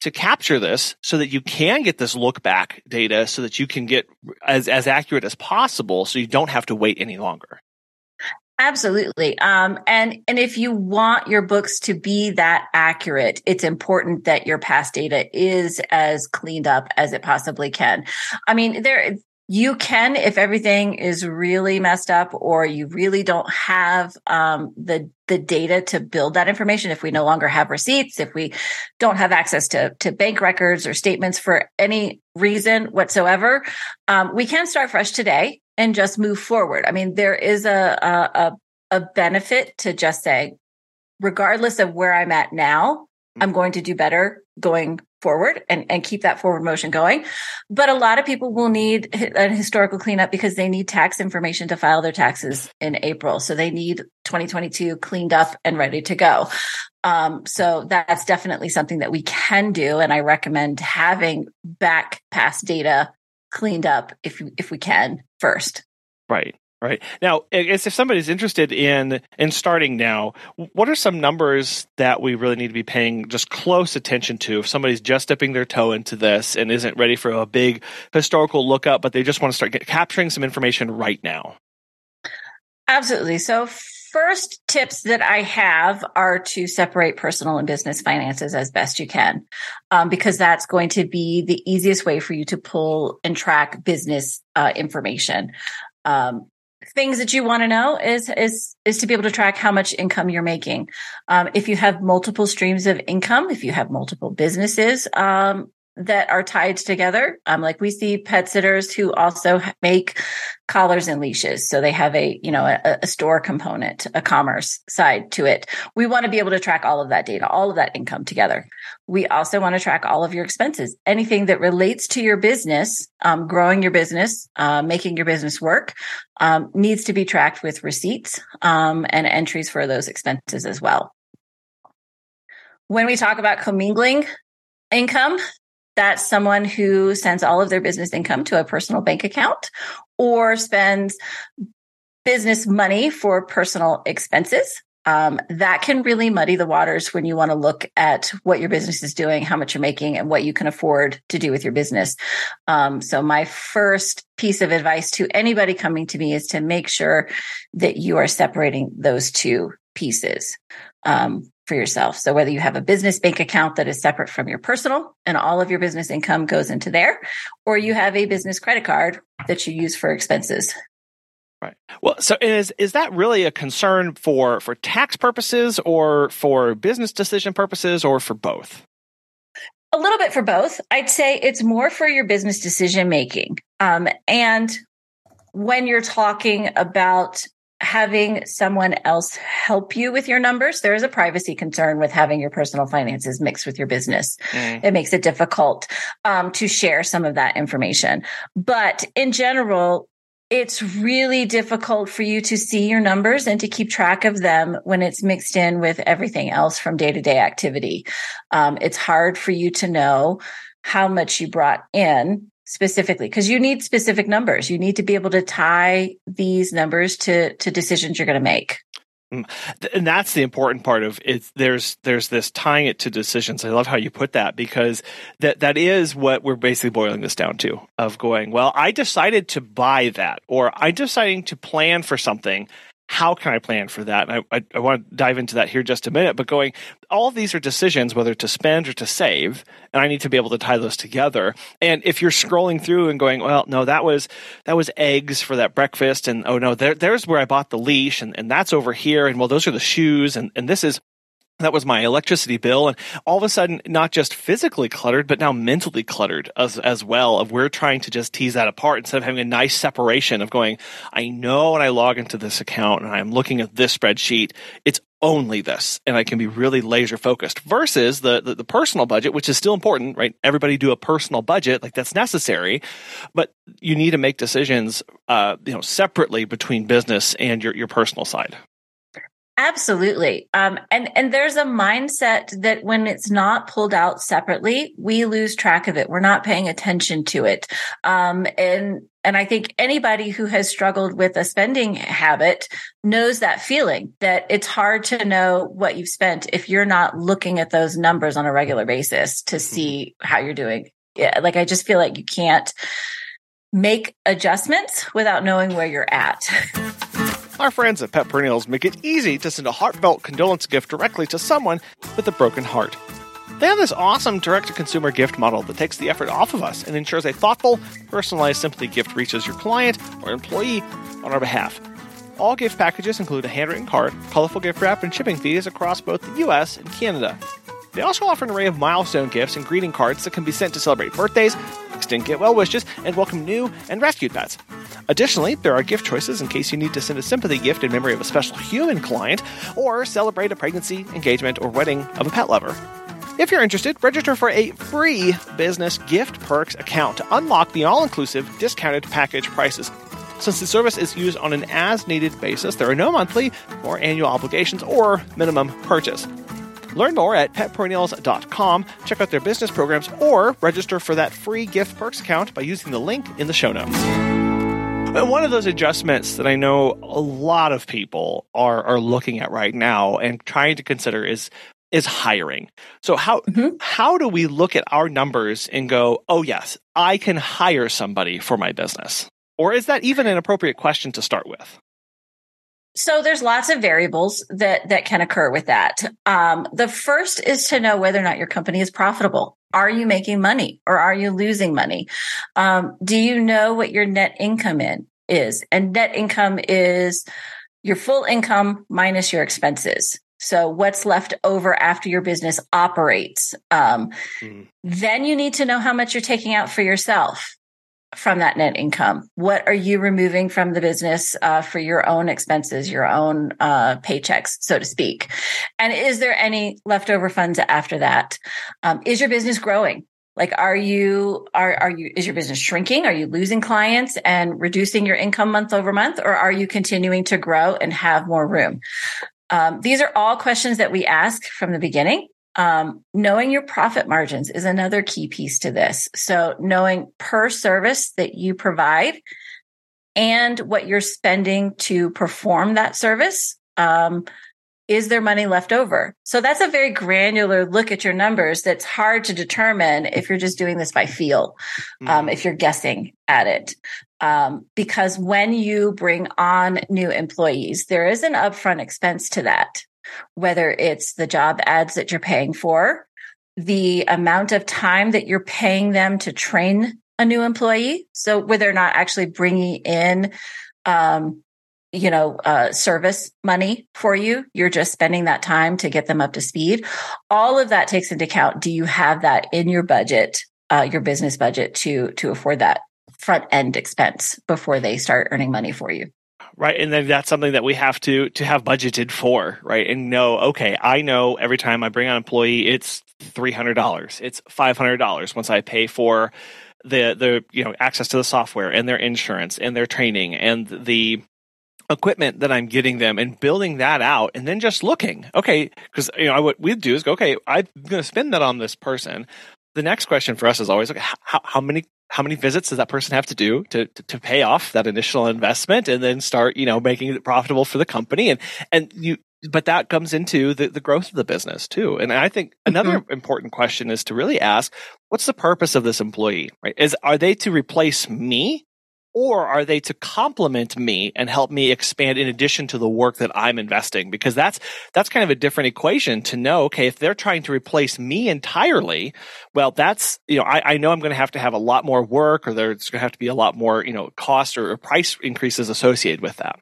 to capture this so that you can get this look back data so that you can get as, as accurate as possible so you don't have to wait any longer. Absolutely. Um, and, and if you want your books to be that accurate, it's important that your past data is as cleaned up as it possibly can. I mean, there, you can if everything is really messed up or you really don't have um, the the data to build that information if we no longer have receipts if we don't have access to to bank records or statements for any reason whatsoever um, we can start fresh today and just move forward. I mean, there is a, a, a benefit to just say, regardless of where I'm at now, I'm mm-hmm. going to do better going forward and, and keep that forward motion going. But a lot of people will need a historical cleanup because they need tax information to file their taxes in April. So they need 2022 cleaned up and ready to go. Um, so that's definitely something that we can do. And I recommend having back past data cleaned up if, if we can first. Right. Right now, if somebody's interested in in starting now, what are some numbers that we really need to be paying just close attention to? If somebody's just dipping their toe into this and isn't ready for a big historical lookup, but they just want to start get, capturing some information right now. Absolutely. So, first tips that I have are to separate personal and business finances as best you can, um, because that's going to be the easiest way for you to pull and track business uh, information. Um, things that you want to know is is is to be able to track how much income you're making. Um, if you have multiple streams of income, if you have multiple businesses, um, that are tied together. Um, like we see pet sitters who also make collars and leashes. So they have a, you know, a, a, store component, a commerce side to it. We want to be able to track all of that data, all of that income together. We also want to track all of your expenses, anything that relates to your business, um, growing your business, uh, making your business work, um, needs to be tracked with receipts, um, and entries for those expenses as well. When we talk about commingling income, that's someone who sends all of their business income to a personal bank account or spends business money for personal expenses. Um, that can really muddy the waters when you want to look at what your business is doing, how much you're making, and what you can afford to do with your business. Um, so, my first piece of advice to anybody coming to me is to make sure that you are separating those two pieces. Um, for yourself. So whether you have a business bank account that is separate from your personal and all of your business income goes into there, or you have a business credit card that you use for expenses. Right. Well, so is is that really a concern for for tax purposes or for business decision purposes or for both? A little bit for both. I'd say it's more for your business decision making. Um, and when you're talking about having someone else help you with your numbers. There is a privacy concern with having your personal finances mixed with your business. Mm. It makes it difficult um, to share some of that information. But in general, it's really difficult for you to see your numbers and to keep track of them when it's mixed in with everything else from day to day activity. Um, it's hard for you to know how much you brought in specifically because you need specific numbers. You need to be able to tie these numbers to to decisions you're going to make. Mm. and that's the important part of it there's there's this tying it to decisions. I love how you put that because that that is what we're basically boiling this down to of going well i decided to buy that or i deciding to plan for something how can I plan for that? And I, I, I, want to dive into that here just a minute, but going, all of these are decisions, whether to spend or to save, and I need to be able to tie those together. And if you're scrolling through and going, well, no, that was, that was eggs for that breakfast. And oh no, there, there's where I bought the leash and, and that's over here. And well, those are the shoes. And, and this is, that was my electricity bill and all of a sudden not just physically cluttered but now mentally cluttered as as well of we're trying to just tease that apart instead of having a nice separation of going i know when i log into this account and i'm looking at this spreadsheet it's only this and i can be really laser focused versus the, the, the personal budget which is still important right? Everybody do a personal budget like that's necessary but you need to make decisions uh, you know separately between business and your, your personal side Absolutely. Um, and, and there's a mindset that when it's not pulled out separately, we lose track of it. We're not paying attention to it. Um, and, and I think anybody who has struggled with a spending habit knows that feeling that it's hard to know what you've spent if you're not looking at those numbers on a regular basis to mm-hmm. see how you're doing. Yeah. Like I just feel like you can't make adjustments without knowing where you're at. Our friends at Pet Perennials make it easy to send a heartfelt condolence gift directly to someone with a broken heart. They have this awesome direct to consumer gift model that takes the effort off of us and ensures a thoughtful, personalized Sympathy gift reaches your client or employee on our behalf. All gift packages include a handwritten card, colorful gift wrap, and shipping fees across both the US and Canada. They also offer an array of milestone gifts and greeting cards that can be sent to celebrate birthdays, extend get well wishes, and welcome new and rescued pets. Additionally, there are gift choices in case you need to send a sympathy gift in memory of a special human client or celebrate a pregnancy, engagement, or wedding of a pet lover. If you're interested, register for a free business gift perks account to unlock the all inclusive discounted package prices. Since the service is used on an as needed basis, there are no monthly or annual obligations or minimum purchase. Learn more at petperennials.com, check out their business programs, or register for that free gift perks account by using the link in the show notes. And one of those adjustments that I know a lot of people are, are looking at right now and trying to consider is is hiring. So how mm-hmm. how do we look at our numbers and go, "Oh yes, I can hire somebody for my business?" Or is that even an appropriate question to start with? So there's lots of variables that that can occur with that. Um, the first is to know whether or not your company is profitable. Are you making money or are you losing money? Um, do you know what your net income in is? And net income is your full income minus your expenses. So what's left over after your business operates? Um, mm. Then you need to know how much you're taking out for yourself from that net income? What are you removing from the business uh, for your own expenses, your own uh, paychecks, so to speak? And is there any leftover funds after that? Um, is your business growing? Like, are you, are, are you, is your business shrinking? Are you losing clients and reducing your income month over month? Or are you continuing to grow and have more room? Um, these are all questions that we ask from the beginning. Um, knowing your profit margins is another key piece to this. So knowing per service that you provide and what you're spending to perform that service. Um, is there money left over? So that's a very granular look at your numbers that's hard to determine if you're just doing this by feel, mm-hmm. um, if you're guessing at it. Um, because when you bring on new employees, there is an upfront expense to that whether it's the job ads that you're paying for, the amount of time that you're paying them to train a new employee. So where they're not actually bringing in, um, you know, uh, service money for you. You're just spending that time to get them up to speed. All of that takes into account. Do you have that in your budget, uh, your business budget to, to afford that front end expense before they start earning money for you? Right and then that's something that we have to to have budgeted for right and know okay i know every time i bring on an employee it's $300 it's $500 once i pay for the the you know access to the software and their insurance and their training and the equipment that I'm getting them and building that out and then just looking. Okay, because you know what we'd do is go, okay, I'm going to spend that on this person. The next question for us is always okay, how, how many how many visits does that person have to do to, to, to pay off that initial investment and then start, you know, making it profitable for the company? And, and you, but that comes into the, the growth of the business too. And I think another mm-hmm. important question is to really ask, what's the purpose of this employee, right? Is, are they to replace me or are they to complement me and help me expand in addition to the work that I'm investing? Because that's, that's kind of a different equation to know, okay, if they're trying to replace me entirely, well, that's, you know, I, I know I'm going to have to have a lot more work or there's going to have to be a lot more, you know, cost or, or price increases associated with that.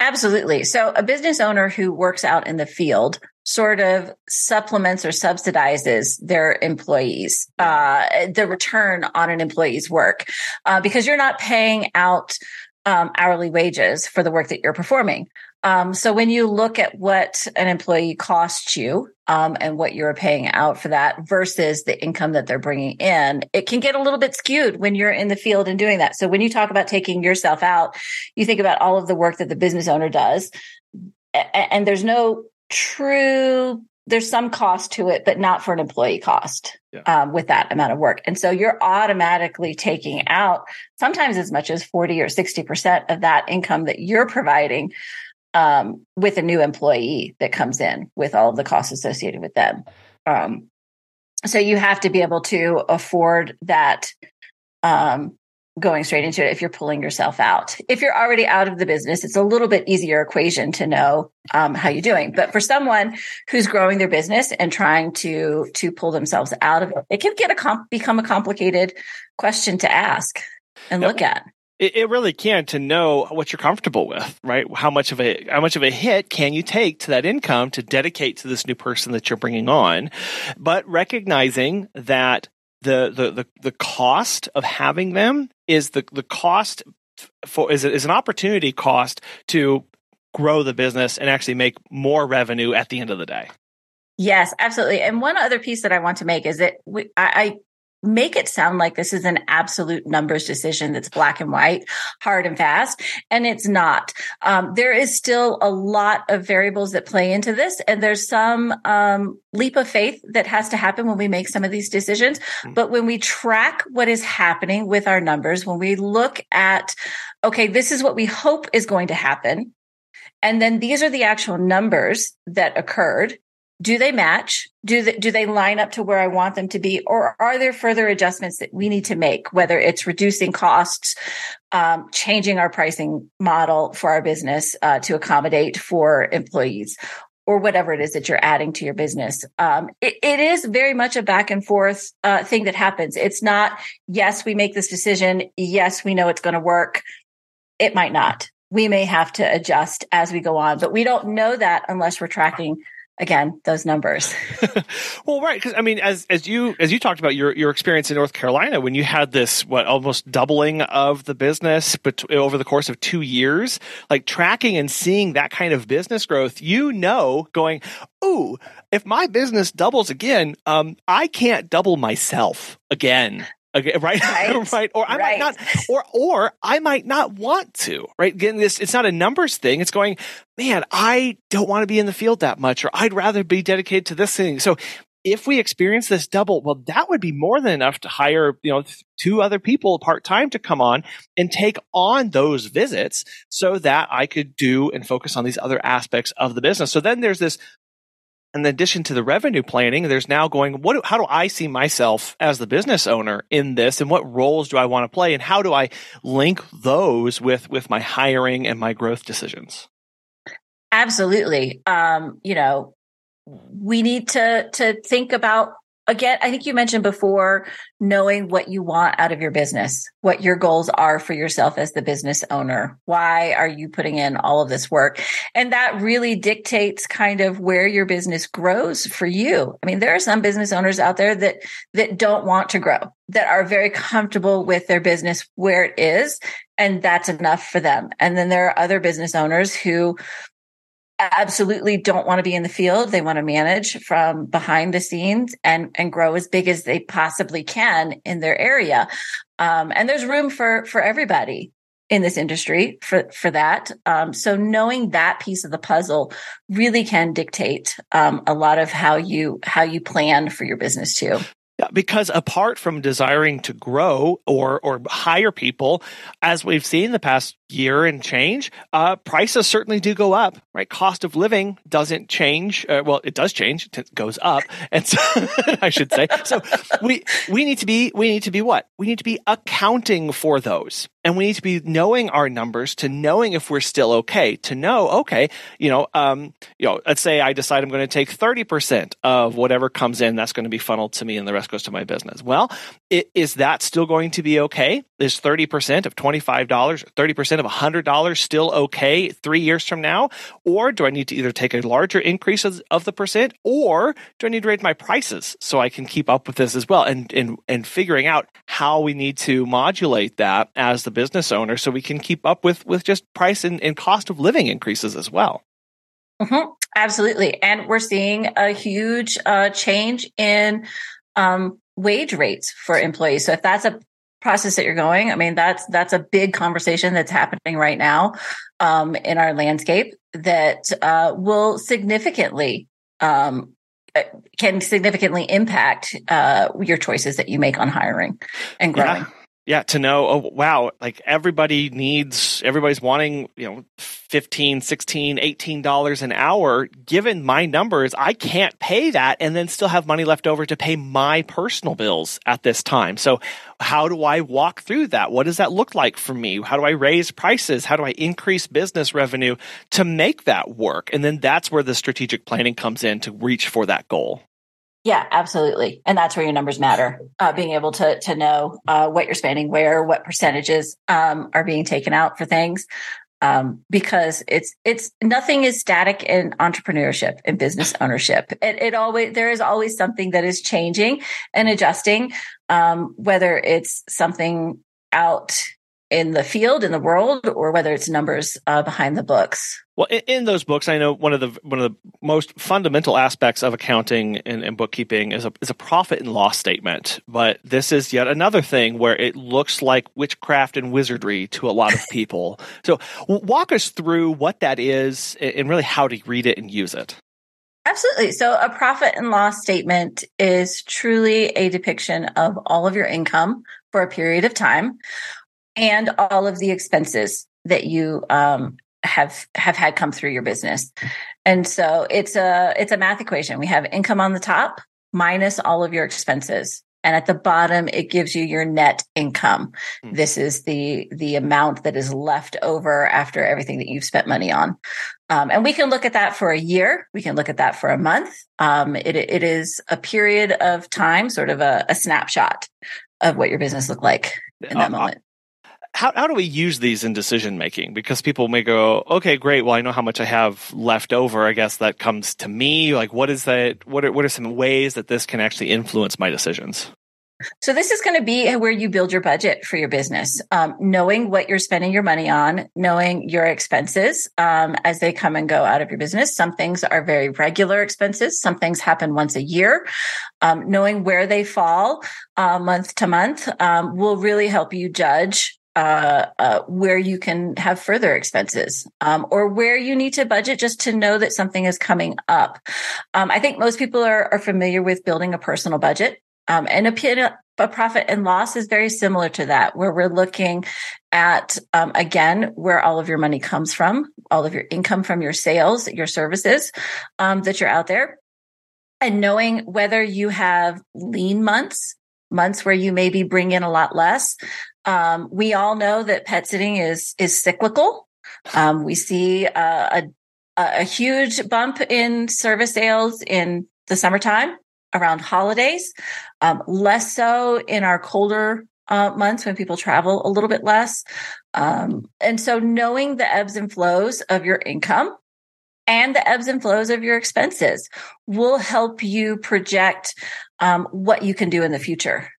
Absolutely. So a business owner who works out in the field sort of supplements or subsidizes their employees, uh, the return on an employee's work, uh, because you're not paying out um, hourly wages for the work that you're performing. Um, so when you look at what an employee costs you um, and what you're paying out for that versus the income that they're bringing in, it can get a little bit skewed when you're in the field and doing that. So when you talk about taking yourself out, you think about all of the work that the business owner does, and there's no true there's some cost to it, but not for an employee cost yeah. um, with that amount of work. And so you're automatically taking out sometimes as much as 40 or 60% of that income that you're providing um, with a new employee that comes in with all of the costs associated with them. Um, so you have to be able to afford that um, going straight into it if you're pulling yourself out. If you're already out of the business, it's a little bit easier equation to know um, how you're doing. But for someone who's growing their business and trying to to pull themselves out of it, it can get a comp- become a complicated question to ask and look at. It, it really can to know what you're comfortable with, right? How much of a how much of a hit can you take to that income to dedicate to this new person that you're bringing on, but recognizing that the the the, the cost of having them is the the cost for is is an opportunity cost to grow the business and actually make more revenue at the end of the day. Yes, absolutely. And one other piece that I want to make is that we, I, I make it sound like this is an absolute numbers decision that's black and white, hard and fast. And it's not. Um, there is still a lot of variables that play into this. And there's some um, leap of faith that has to happen when we make some of these decisions. Mm-hmm. But when we track what is happening with our numbers, when we look at, okay, this is what we hope is going to happen. And then these are the actual numbers that occurred do they match? Do they, do they line up to where I want them to be? Or are there further adjustments that we need to make, whether it's reducing costs, um, changing our pricing model for our business uh, to accommodate for employees? Or whatever it is that you're adding to your business. Um, it, it is very much a back and forth uh, thing that happens. It's not, yes, we make this decision. Yes, we know it's going to work. It might not. We may have to adjust as we go on, but we don't know that unless we're tracking again those numbers. Well right because i mean as as you as you talked about your your experience in north carolina when you had this what almost doubling of the business but over the course of two years like tracking and seeing that kind of business growth you know going ooh if my business doubles again um i can't double myself again Okay, right, right, right. Or I right. might not, or or I might not want to. Right, again, this it's not a numbers thing. It's going, man. I don't want to be in the field that much, or I'd rather be dedicated to this thing. So if we experience this double, well, that would be more than enough to hire, you know, two other people part time to come on and take on those visits so that I could do and focus on these other aspects of the business. So then there's this in addition to the revenue planning, there's now going, what, how do I see myself as the business owner in this and what roles do I want to play and how do I link those with, with my hiring and my growth decisions? Absolutely. Um, you know, we need to, to think about again, I think you mentioned before knowing what you want out of your business, what your goals are for yourself as the business owner. Why are you putting in all of this work? And that really dictates kind of where your business grows for you. I mean, there are some business owners out there that, that don't want to grow, that are very comfortable with their business where it is. And that's enough for them. And then there are other business owners who absolutely don't want to be in the field. They want to manage from behind the scenes and, and grow as big as they possibly can in their area. Um, and there's room for, for everybody in this industry for, for that. Um, so knowing that piece of the puzzle really can dictate, um, a lot of how you, how you plan for your business too. Because apart from desiring to grow or or hire people, as we've seen the past year and change, uh, prices certainly do go up. Right, cost of living doesn't change. Uh, well, it does change; it goes up, and so I should say. So we we need to be we need to be what we need to be accounting for those and we need to be knowing our numbers to knowing if we're still okay to know okay you know um you know let's say i decide i'm going to take 30% of whatever comes in that's going to be funneled to me and the rest goes to my business. Well it, is that still going to be okay? Is 30% of $25 30% of $100 still okay three years from now? Or do i need to either take a larger increase of, of the percent or do i need to raise my prices so i can keep up with this as well? And and and figuring out how we need to modulate that as the business owner so we can keep up with with just price and, and cost of living increases as well mm-hmm. absolutely and we're seeing a huge uh, change in um, wage rates for employees so if that's a process that you're going i mean that's that's a big conversation that's happening right now um, in our landscape that uh, will significantly um, uh, can significantly impact uh, your choices that you make on hiring and growing. Yeah yeah to know oh wow like everybody needs everybody's wanting you know 15 16 18 dollars an hour. Given my numbers i can't pay that and then still have money left over to pay my personal bills at this time. So how do i walk through that? What does that look like for me? How do i raise prices? How do i increase business revenue to make that work? And then that's where the strategic planning comes in to reach for that goal yeah, absolutely. And that's where your numbers matter. Uh, being able to to know uh, what you're spending, where, what percentages um, are being taken out for things, um, because it's it's nothing is static in entrepreneurship and business ownership. It, it always there is always something that is changing and adjusting, um, whether it's something out in the field, in the world, or whether it's numbers uh, behind the books. Well, in, in, those books, I know one of the one of the most fundamental aspects of accounting and, and, bookkeeping is a is a profit and loss statement. But this is yet another thing where it looks like witchcraft and wizardry to a lot of people. so, walk us through what that is and really how to read it and use it. Absolutely. So a profit and loss statement is truly a depiction of all of your income for a period of time and all of the expenses that you um, have have had come through your business. And so it's a it's a math equation. We have income on the top minus all of your expenses. And at the bottom, it gives you your net income. Mm-hmm. This is the the amount that is left over after everything that you've spent money on. Um, and we can look at that for a year. We can look at that for a month. Um, it, it is a period of time, sort of a, a snapshot of what your business looked like in that uh, moment how, how do we use these in decision making? Because people may go, okay, great. Well, I know how much I have left over. I guess that comes to me. Like, what is that? What are, what are some ways that this can actually influence my decisions? So this is going to be where you build your budget for your business, um, knowing what you're spending your money on, knowing your expenses um, as they come and go out of your business. Some things are very regular expenses. Some things happen once a year. Um, knowing where they fall uh, month to month um, will really help you judge uh, uh, where you can have further expenses um, or where you need to budget just to know that something is coming up. Um, I think most people are, are, familiar with building a personal budget. Um, and a, profit and loss is very similar to that, where we're looking at, um, again, where all of your money comes from, all of your income from your sales, your services um, that you're out there. And knowing whether you have lean months months where you maybe bring in a lot less um, we all know that pet sitting is is cyclical. Um, we see uh, a a huge bump in service sales in the summertime around holidays, um, less so in our colder uh, months when people travel a little bit less. Um, and so, knowing the ebbs and flows of your income and the ebbs and flows of your expenses will help you project um, what you can do in the future.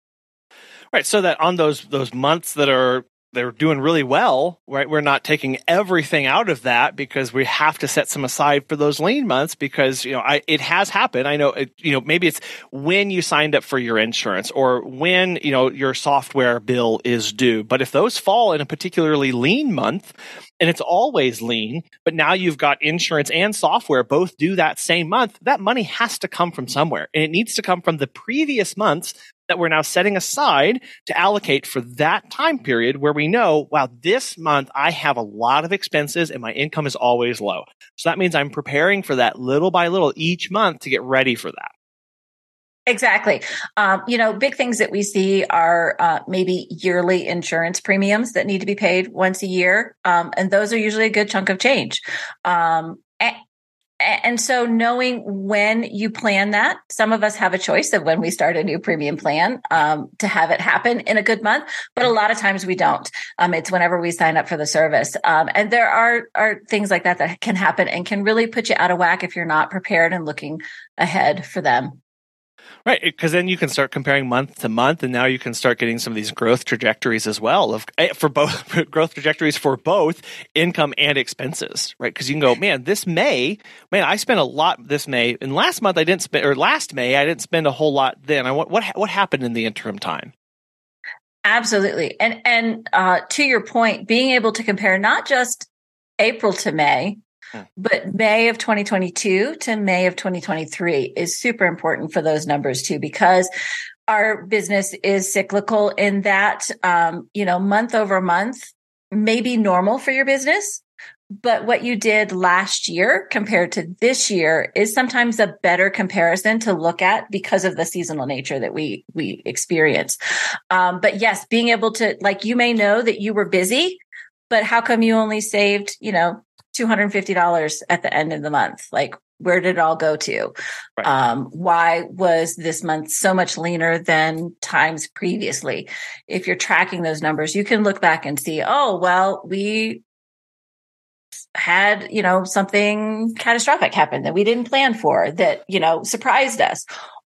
Right. So that on those those months that are they're doing really well, right? We're not taking everything out of that because we have to set some aside for those lean months because, you know, I, it has happened. I know, it, you know, maybe it's when you signed up for your insurance or when, you know, your software bill is due. But if those fall in a particularly lean month, and it's always lean, but now you've got insurance and software both due that same month, that money has to come from somewhere. And it needs to come from the previous months that we're now setting aside to allocate for that time period where we know, wow, this month I have a lot of expenses and my income is always low. So that means I'm preparing for that little by little each month to get ready for that. Exactly. Um, you know, big things that we see are uh, maybe yearly insurance premiums that need to be paid once a year. Um, and those are usually a good chunk of change. Um, and so knowing when you plan that, some of us have a choice of when we start a new premium plan um, to have it happen in a good month, but a lot of times we don't. Um, it's whenever we sign up for the service. Um, and there are, are things like that that can happen and can really put you out of whack if you're not prepared and looking ahead for them. Right, because then you can start comparing month to month, and now you can start getting some of these growth trajectories as well of eh, for both growth trajectories for both income and expenses. Right, because you can go, man, this May, man, I spent a lot this May, and last month I didn't spend, or last May I didn't spend a whole lot. Then I what what happened in the interim time? Absolutely, and and uh, to your point, being able to compare not just April to May. But May of 2022 to May of 2023 is super important for those numbers too, because our business is cyclical in that, um, you know, month over month may be normal for your business. But what you did last year compared to this year is sometimes a better comparison to look at because of the seasonal nature that we we experience. Um, but yes, being able to like you may know that you were busy, but how come you only saved you know $250 at the end of the month. Like, where did it all go to? Right. Um, why was this month so much leaner than times previously? If you're tracking those numbers, you can look back and see, oh, well, we had, you know, something catastrophic happen that we didn't plan for that, you know, surprised us.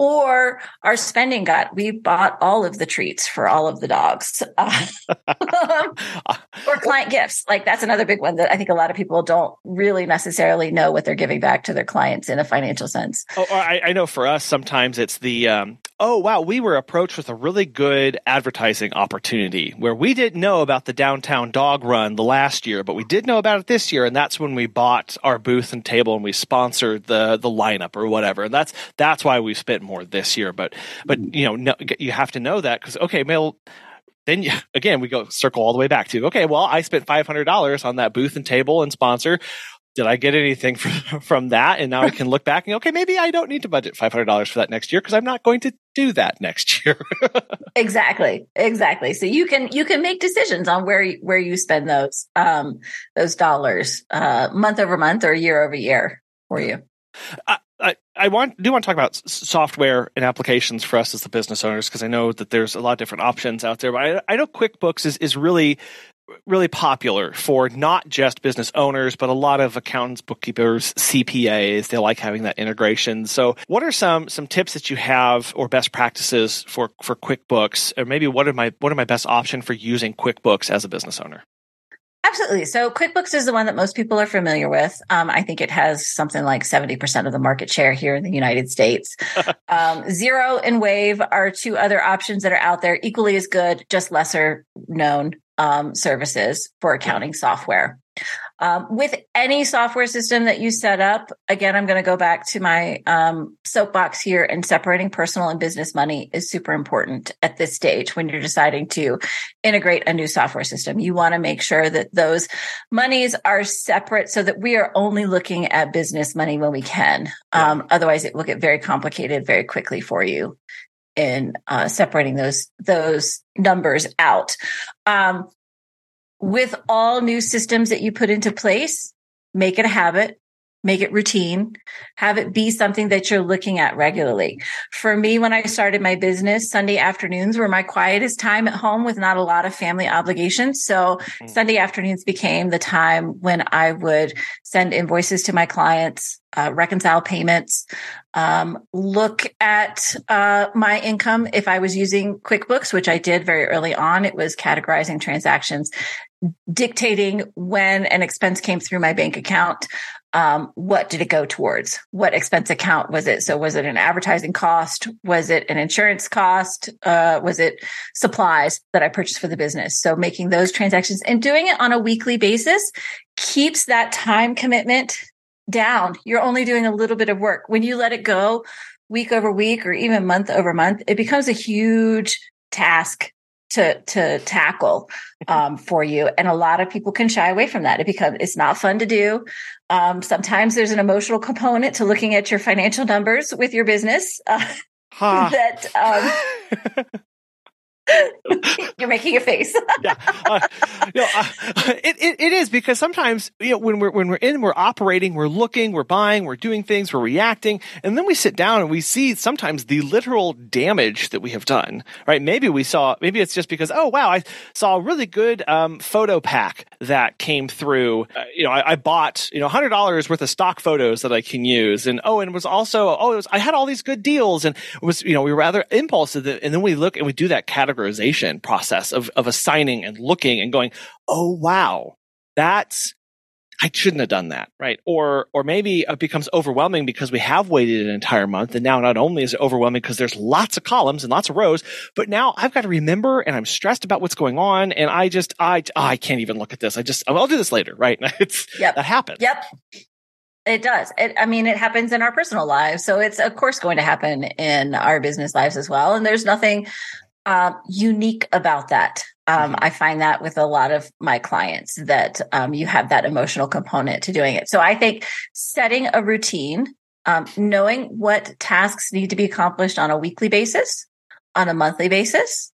Or our spending got we bought all of the treats for all of the dogs. Uh, or client gifts. Like that's another big one that i think a lot of people don't really necessarily know what they're giving back to their clients in a financial sense. Oh I, I know for us sometimes it's the um, oh wow we were approached with a really good advertising opportunity where we didn't know about the downtown dog run the last year but we did know about it this year. And that's when we bought our booth and table and we sponsored the the lineup or whatever. And that's that's why we spent more this year. But but you know no, you have to know that because okay, well then you, again we go circle all the way back to okay, well I spent five hundred dollars on that booth and table and sponsor. Did I get anything from, from that? And now I can look back and okay, maybe I don't need to budget five hundred dollars for that next year because I'm not going to do that next year. exactly, exactly. So you can you can make decisions on where where you spend those um those dollars uh month over month or year over year for you. I, I want do want to talk about software and applications for us as the business owners because I know that there's a lot of different options out there. But I, I know QuickBooks is is really really popular for not just business owners, but a lot of accountants, bookkeepers, CPAs. They like having that integration. So, what are some some tips that you have or best practices for for QuickBooks, or maybe what are my what are my best option for using QuickBooks as a business owner? Absolutely. So QuickBooks is the one that most people are familiar with. Um, I think it has something like 70% of the market share here in the United States. um, Xero and Wave are two other options that are out there, equally as good, just lesser known um, services for accounting software. Um, with any software system that you set up, again, I'm going to go back to my um, soapbox here and separating personal and business money is super important at this stage when you're deciding to integrate a new software system. You want to make sure that those monies are separate so that we are only looking at business money when we can. Yeah. Um, otherwise, it will get very complicated very quickly for you in uh, separating those those numbers out. Um, with all new systems that you put into place, make it a habit, make it routine, have it be something that you're looking at regularly. For me, when I started my business, Sunday afternoons were my quietest time at home with not a lot of family obligations. So mm-hmm. Sunday afternoons became the time when I would send invoices to my clients, uh, reconcile payments, um, look at uh, my income. If I was using QuickBooks, which I did very early on, it was categorizing transactions, dictating when an expense came through my bank account. Um, what did it go towards? What expense account was it? So was it an advertising cost? Was it an insurance cost? Uh, was it supplies that I purchased for the business? So making those transactions and doing it on a weekly basis keeps that time commitment down. You're only doing a little bit of work. When you let it go week over week or even month over month, it becomes a huge task to to tackle um, for you and a lot of people can shy away from that it becomes it's not fun to do um, sometimes there's an emotional component to looking at your financial numbers with your business uh, huh. that um, You're making a face. yeah, uh, uh, it, it, it is because sometimes you know when we're when we're in, we're operating, we're looking, we're buying, we're doing things, we're reacting, and then we sit down and we see sometimes the literal damage that we have done. Right? Maybe we saw. Maybe it's just because oh wow, I saw a really good um, photo pack that came through. Uh, you know, I, I, bought you know hundred dollars worth of stock photos that I can use, and oh, and it was also oh, it was, I had all these good deals, and it was you know we were rather impulsive, and then we look and we do that category categorization process of, of assigning and looking and going, oh, wow, that's, I shouldn't have done that, right? Or, or maybe it becomes overwhelming because we have waited an entire month. And now not only is it overwhelming because there's lots of columns and lots of rows, but now I've got to remember and I'm stressed about what's going on. And I just, I, oh, I can't even look at this. I just, I'll do this later, right? It's, yep. that happens. Yep. It does. It, I mean, it happens in our personal lives. So it's of course going to happen in our business lives as well. And there's nothing uh, unique about that. Um, mm-hmm. I find that with a lot of my clients that um, you have that emotional component to doing it. So I think setting a routine, um, knowing what tasks need to be accomplished on a weekly basis, on a monthly basis.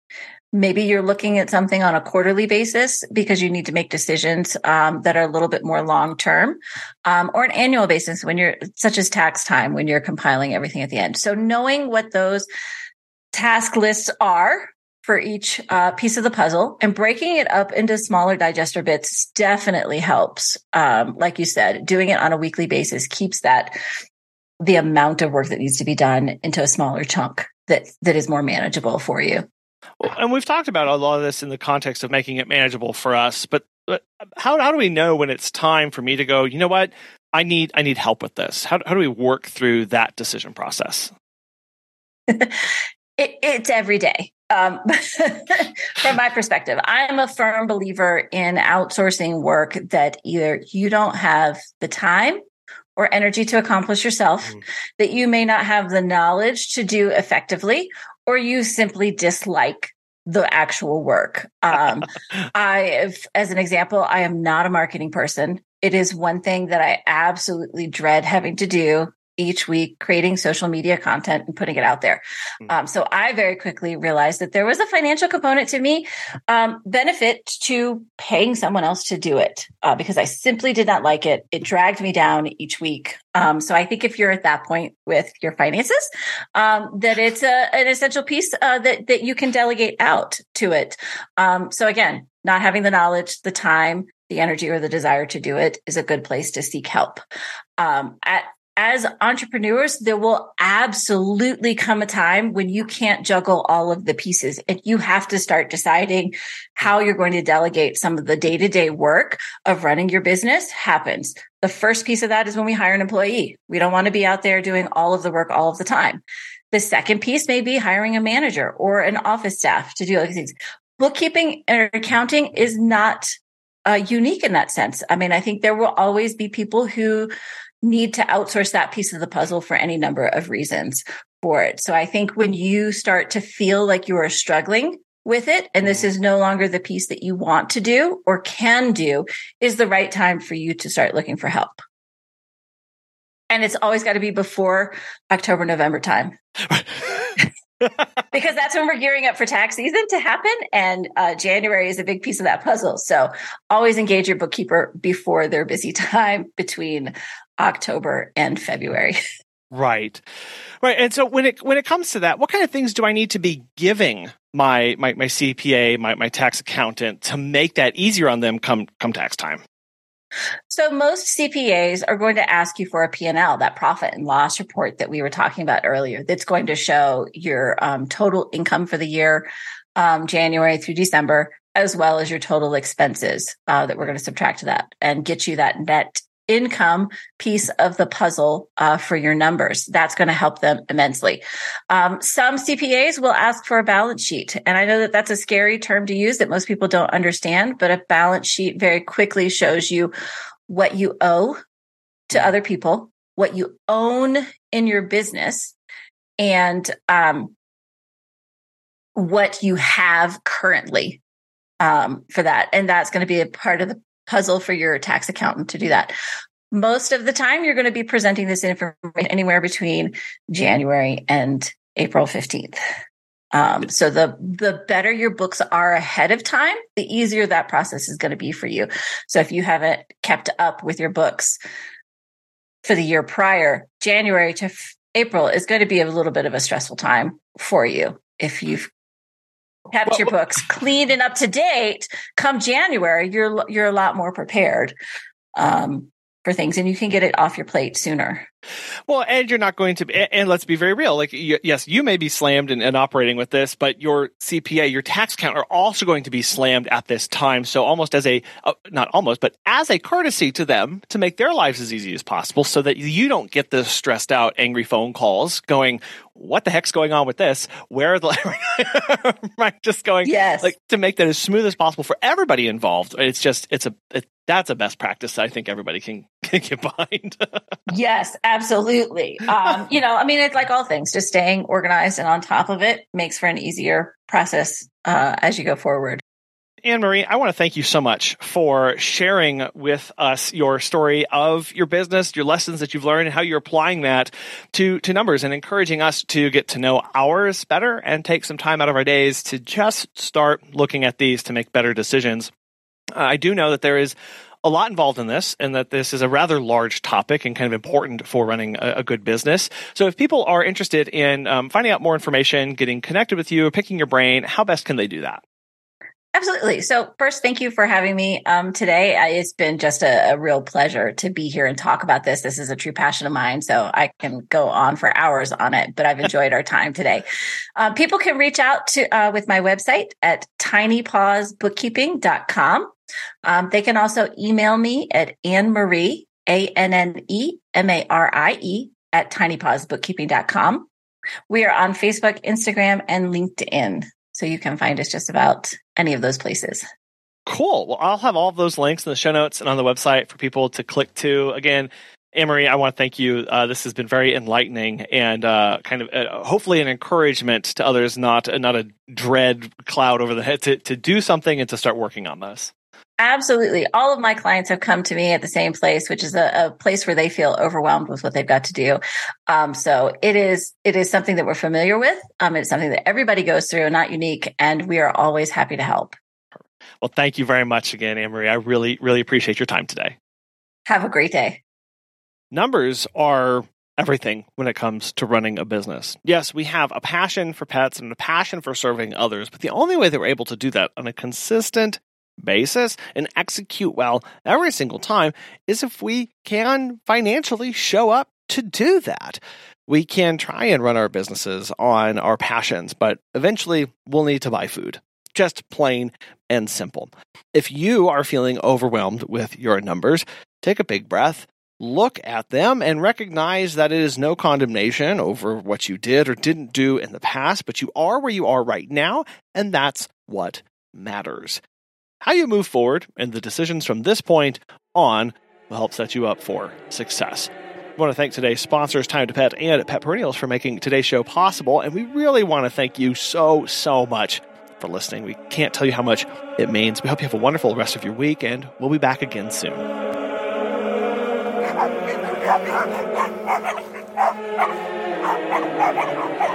Maybe you're looking at something on a quarterly basis because you need to make decisions um, that are a little bit more long term, um, or an annual basis when you're such as tax time when you're compiling everything at the end. So knowing what those task lists are for each uh, piece of the puzzle and breaking it up into smaller digester bits definitely helps. Um, like you said, doing it on a weekly basis keeps that the amount of work that needs to be done into a smaller chunk that that is more manageable for you. Well, and we've talked about a lot of this in the context of making it manageable for us, but, but how how do we know when it's time for me to go, you know what? I need I need help with this. How how do we work through that decision process? it, it's every day. Um, from my perspective, I am a firm believer in outsourcing work that either you don't have the time or energy to accomplish yourself, mm. that you may not have the knowledge to do effectively, or you simply dislike the actual work. Um, I, as an example, I am not a marketing person. It is one thing that I absolutely dread having to do each week creating social media content and putting it out there. Hmm. Um, so I very quickly realized that there was a financial component to me um, benefit to paying someone else to do it uh, because I simply did not like it. It dragged me down each week. Um, so I think if you're at that point with your finances, um, that it's a, an essential piece uh, that that you can delegate out to it. Um, so again, not having the knowledge, the time, the energy or the desire to do it is a good place to seek help. Um, at as entrepreneurs, there will absolutely come a time when you can't juggle all of the pieces and you have to start deciding how you're going to delegate some of the day to day work of running your business happens. The first piece of that is when we hire an employee. We don't want to be out there doing all of the work all of the time. The second piece may be hiring a manager or an office staff to do other things. Bookkeeping and accounting is not uh, unique in that sense. I mean, I think there will always be people who need to outsource that piece of the puzzle for any number of reasons for it. So I think when you start to feel like you are struggling with it and this mm-hmm. is no longer the piece that you want to do or can do is the right time for you to start looking for help. And it's always got to be before October, November time. because that's when we're gearing up for tax season to happen. And uh, January is a big piece of that puzzle. So always engage your bookkeeper before their busy time between October and February. Right. Right. And so when it when it comes to that, what kind of things do I need to be giving my my, my CPA, my, my tax accountant to make that easier on them come come tax time? So most CPAs are going to ask you for a P&L, that profit and loss report that we were talking about earlier. That's going to show your um, total income for the year, um, January through December, as well as your total expenses uh, that we're going to subtract to that and get you that net income piece of the puzzle uh, for your numbers. That's going to help them immensely. Um, some CPAs will ask for a balance sheet. And I know that that's a scary term to use that most people don't understand, but a balance sheet very quickly shows you what you owe to other people, what you own in your business, and um, what you have currently um, for that. And that's going to be a part of the puzzle for your tax accountant to do that. Most of the time, you're going to be presenting this information anywhere between January and April 15th. Um, so the the better your books are ahead of time, the easier that process is going to be for you. So if you haven't kept up with your books for the year prior, January to f- April is going to be a little bit of a stressful time for you if you've kept well, your books clean and up to date come January, you're you're a lot more prepared. Um, for things and you can get it off your plate sooner. Well, and you're not going to be, and let's be very real. Like, yes, you may be slammed and, and, operating with this, but your CPA, your tax account are also going to be slammed at this time. So almost as a, uh, not almost, but as a courtesy to them to make their lives as easy as possible so that you don't get the stressed out, angry phone calls going, what the heck's going on with this? Where are the, right? Just going, yes. like to make that as smooth as possible for everybody involved. It's just, it's a, it, that's a best practice I think everybody can, get behind. yes, absolutely. Um, you know, I mean, it's like all things, just staying organized and on top of it makes for an easier process uh, as you go forward. Anne Marie, I want to thank you so much for sharing with us your story of your business, your lessons that you've learned, and how you're applying that to, to numbers and encouraging us to get to know ours better and take some time out of our days to just start looking at these to make better decisions. Uh, I do know that there is a lot involved in this and that this is a rather large topic and kind of important for running a, a good business. So if people are interested in um, finding out more information, getting connected with you, picking your brain, how best can they do that? Absolutely. So, first, thank you for having me um, today. It's been just a, a, real pleasure to be here and talk about this. This is a true passion of mine, so I can go on for hours on it, but I've enjoyed our time today. Uh, people can reach out to uh, with my website at tinypawsbookkeeping.com. Um, they can also email me at Anne Marie, A N N E M A R I E, at tinypawsbookkeeping.com. We are on Facebook, Instagram, and LinkedIn. So you can find us just about any of those places. Cool. Well, I'll have all of those links in the show notes and on the website for people to click to. Again, Anne-Marie, I want to thank you. Uh, this has been very enlightening and uh, kind of uh, hopefully an encouragement to others, not not a dread cloud over the head to, to do something and to start working on this. Absolutely. All of my clients have come to me at the same place, which is a, a place where they feel overwhelmed with what they've got to do. Um, so it is, it is something that we're familiar with. Um, it's something that everybody goes through, not unique. And we are always happy to help. Well, thank you very much again, Anne-Marie. I really, really appreciate your time today. Have a great day. Numbers are everything when it comes to running a business. Yes, we have a passion for pets and a passion for serving others, but the only way that we're able to do that on a consistent basis and execute well every single time is if we can financially show up to do that. We can try and run our businesses on our passions, but eventually we'll need to buy food. Just plain and simple. If you are feeling overwhelmed with your numbers, take a big breath, look at them, and recognize that it is no condemnation over what you did or didn't do in the past, but you are where you are right now, and that's what matters. How you move forward and the decisions from this point on will help set you up for success. I want to thank today's sponsors, Time to Pet and Pet Perennials, for making today's show possible. And we really want to thank you so, so much for listening. We can't tell you how much it means. We hope you have a wonderful rest of your week, and we'll be back again soon.